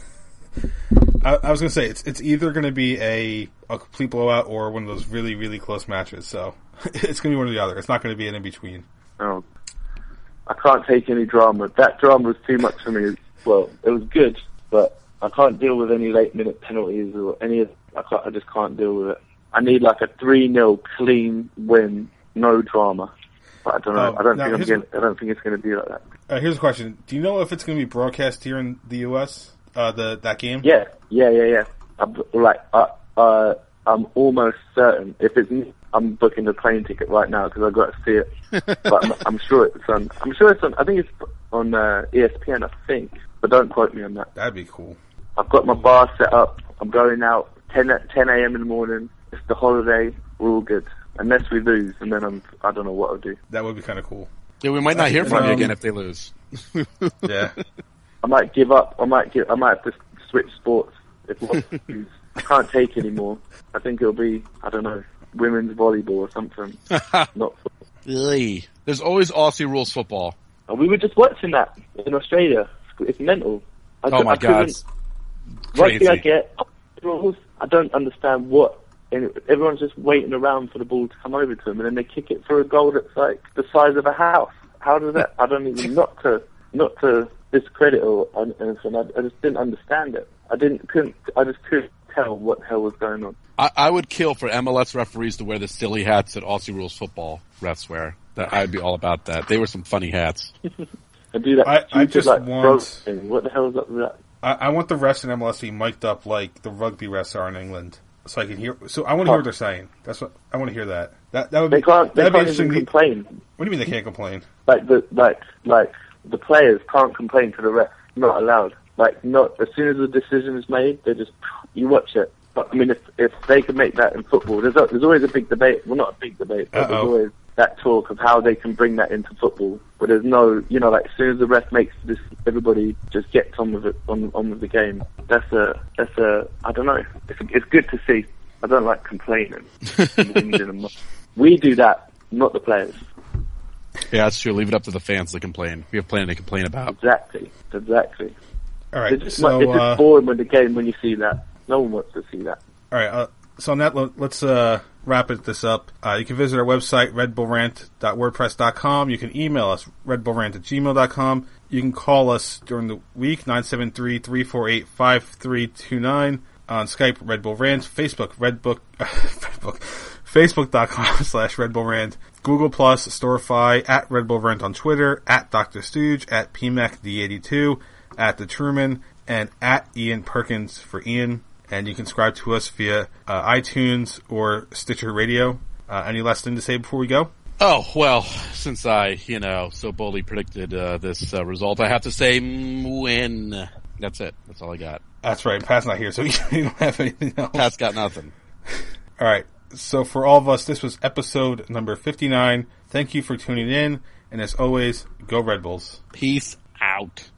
[SPEAKER 2] I, I was going to say it's it's either going to be a a complete blowout or one of those really really close matches. So [LAUGHS] it's going to be one or the other. It's not going to be an in between.
[SPEAKER 4] Oh, I can't take any drama. That drama was too much for me. Well, it was good, but I can't deal with any late minute penalties or any. of- I can't, I just can't deal with it. I need like a three 0 clean win, no drama. But I don't know.
[SPEAKER 2] Um,
[SPEAKER 4] I don't think I'm getting, I don't think it's going to be like that.
[SPEAKER 2] Uh, here's a question: Do you know if it's going to be broadcast here in the U.S. Uh, the that game?
[SPEAKER 4] Yeah, yeah, yeah, yeah. I'm, like, uh, uh, I'm almost certain. If it's, I'm booking the plane ticket right now because I've got to see it. [LAUGHS] but I'm, I'm sure it's on. I'm sure it's on. I think it's on uh, ESPN. I think, but don't quote me on that.
[SPEAKER 2] That'd be cool.
[SPEAKER 4] I've got my bar set up. I'm going out 10 at 10 a.m. in the morning. It's the holiday. We're all good. Unless we lose, and then I'm. I don't know what I'll do.
[SPEAKER 2] That would be kind of cool.
[SPEAKER 3] Yeah, we might not hear from you
[SPEAKER 2] Um,
[SPEAKER 3] again if they lose. [LAUGHS]
[SPEAKER 2] Yeah.
[SPEAKER 4] I might give up. I might give. I might have to switch sports if we [LAUGHS] lose. I can't take anymore. I think it'll be. I don't know. Women's volleyball or something. [LAUGHS] Not.
[SPEAKER 3] Ugh. There's always Aussie rules football.
[SPEAKER 4] And we were just watching that in Australia. It's mental. I,
[SPEAKER 3] Oh my
[SPEAKER 4] I
[SPEAKER 3] god,
[SPEAKER 4] couldn't- Rugby, I get. Rules, I don't understand what. And everyone's just waiting around for the ball to come over to them, and then they kick it for a goal that's like the size of a house. How does that? I don't even [LAUGHS] not to not to discredit or anything. I, I just didn't understand it. I didn't couldn't. I just couldn't tell what the hell was going on.
[SPEAKER 3] I, I would kill for MLS referees to wear the silly hats that Aussie rules football refs wear. That I'd be all about that. They were some funny hats. [LAUGHS]
[SPEAKER 4] I do that.
[SPEAKER 2] I- I just
[SPEAKER 4] like,
[SPEAKER 2] want-
[SPEAKER 4] throw thing. What the hell is up with that?
[SPEAKER 2] I, I want the refs in MLS to be mic'd up like the rugby refs are in England, so I can hear. So I want to hear what they're saying. That's what I want to hear. That that that would be
[SPEAKER 4] They can't. They can't even complain.
[SPEAKER 2] What do you mean they can't complain?
[SPEAKER 4] Like the like like the players can't complain to the ref. Not allowed. Like not as soon as the decision is made, they just you watch it. But I mean, if if they can make that in football, there's a, there's always a big debate. Well, not a big debate, but there's always that talk of how they can bring that into football. But there's no, you know, like as soon as the ref makes this, everybody just gets on with it, on on with the game. That's a that's a I don't know. It's it's good to see. I don't like complaining. Whinging and mo- we do that, not the players.
[SPEAKER 3] Yeah, that's true. Leave it up to the fans to complain. We have plenty to complain about.
[SPEAKER 4] Exactly, exactly.
[SPEAKER 2] All right.
[SPEAKER 4] It's just,
[SPEAKER 2] So,
[SPEAKER 4] it's just
[SPEAKER 2] uh,
[SPEAKER 4] boring when the game when you see that. No one wants to see that.
[SPEAKER 2] all right. Uh, so on that, let's uh, wrap it this up. Uh, you can visit our website, redbullrant.wordpress.com. You can email us, redbullrant at gmail.com. You can call us during the week, 973-348-5329. On Skype, Red Bull Rant. Facebook, Redbook, [LAUGHS] Redbook, Facebook.com [LAUGHS] slash Red Bull Rant. Google Plus, Storify, at Red Bull Rant on Twitter, at Dr. Stooge, at PMACD82, at The Truman, and at Ian Perkins for Ian. And you can subscribe to us via uh, iTunes or Stitcher Radio. Uh, any last thing to say before we go?
[SPEAKER 3] Oh, well, since I, you know, so boldly predicted uh, this uh, result, I have to say win. That's it. That's all I got.
[SPEAKER 2] That's right. Pat's not here, so [LAUGHS] you don't have anything else.
[SPEAKER 3] Pat's got nothing. [LAUGHS]
[SPEAKER 2] All right. So for all of us, this was episode number 59. Thank you for tuning in. And as always, go Red Bulls.
[SPEAKER 3] Peace out.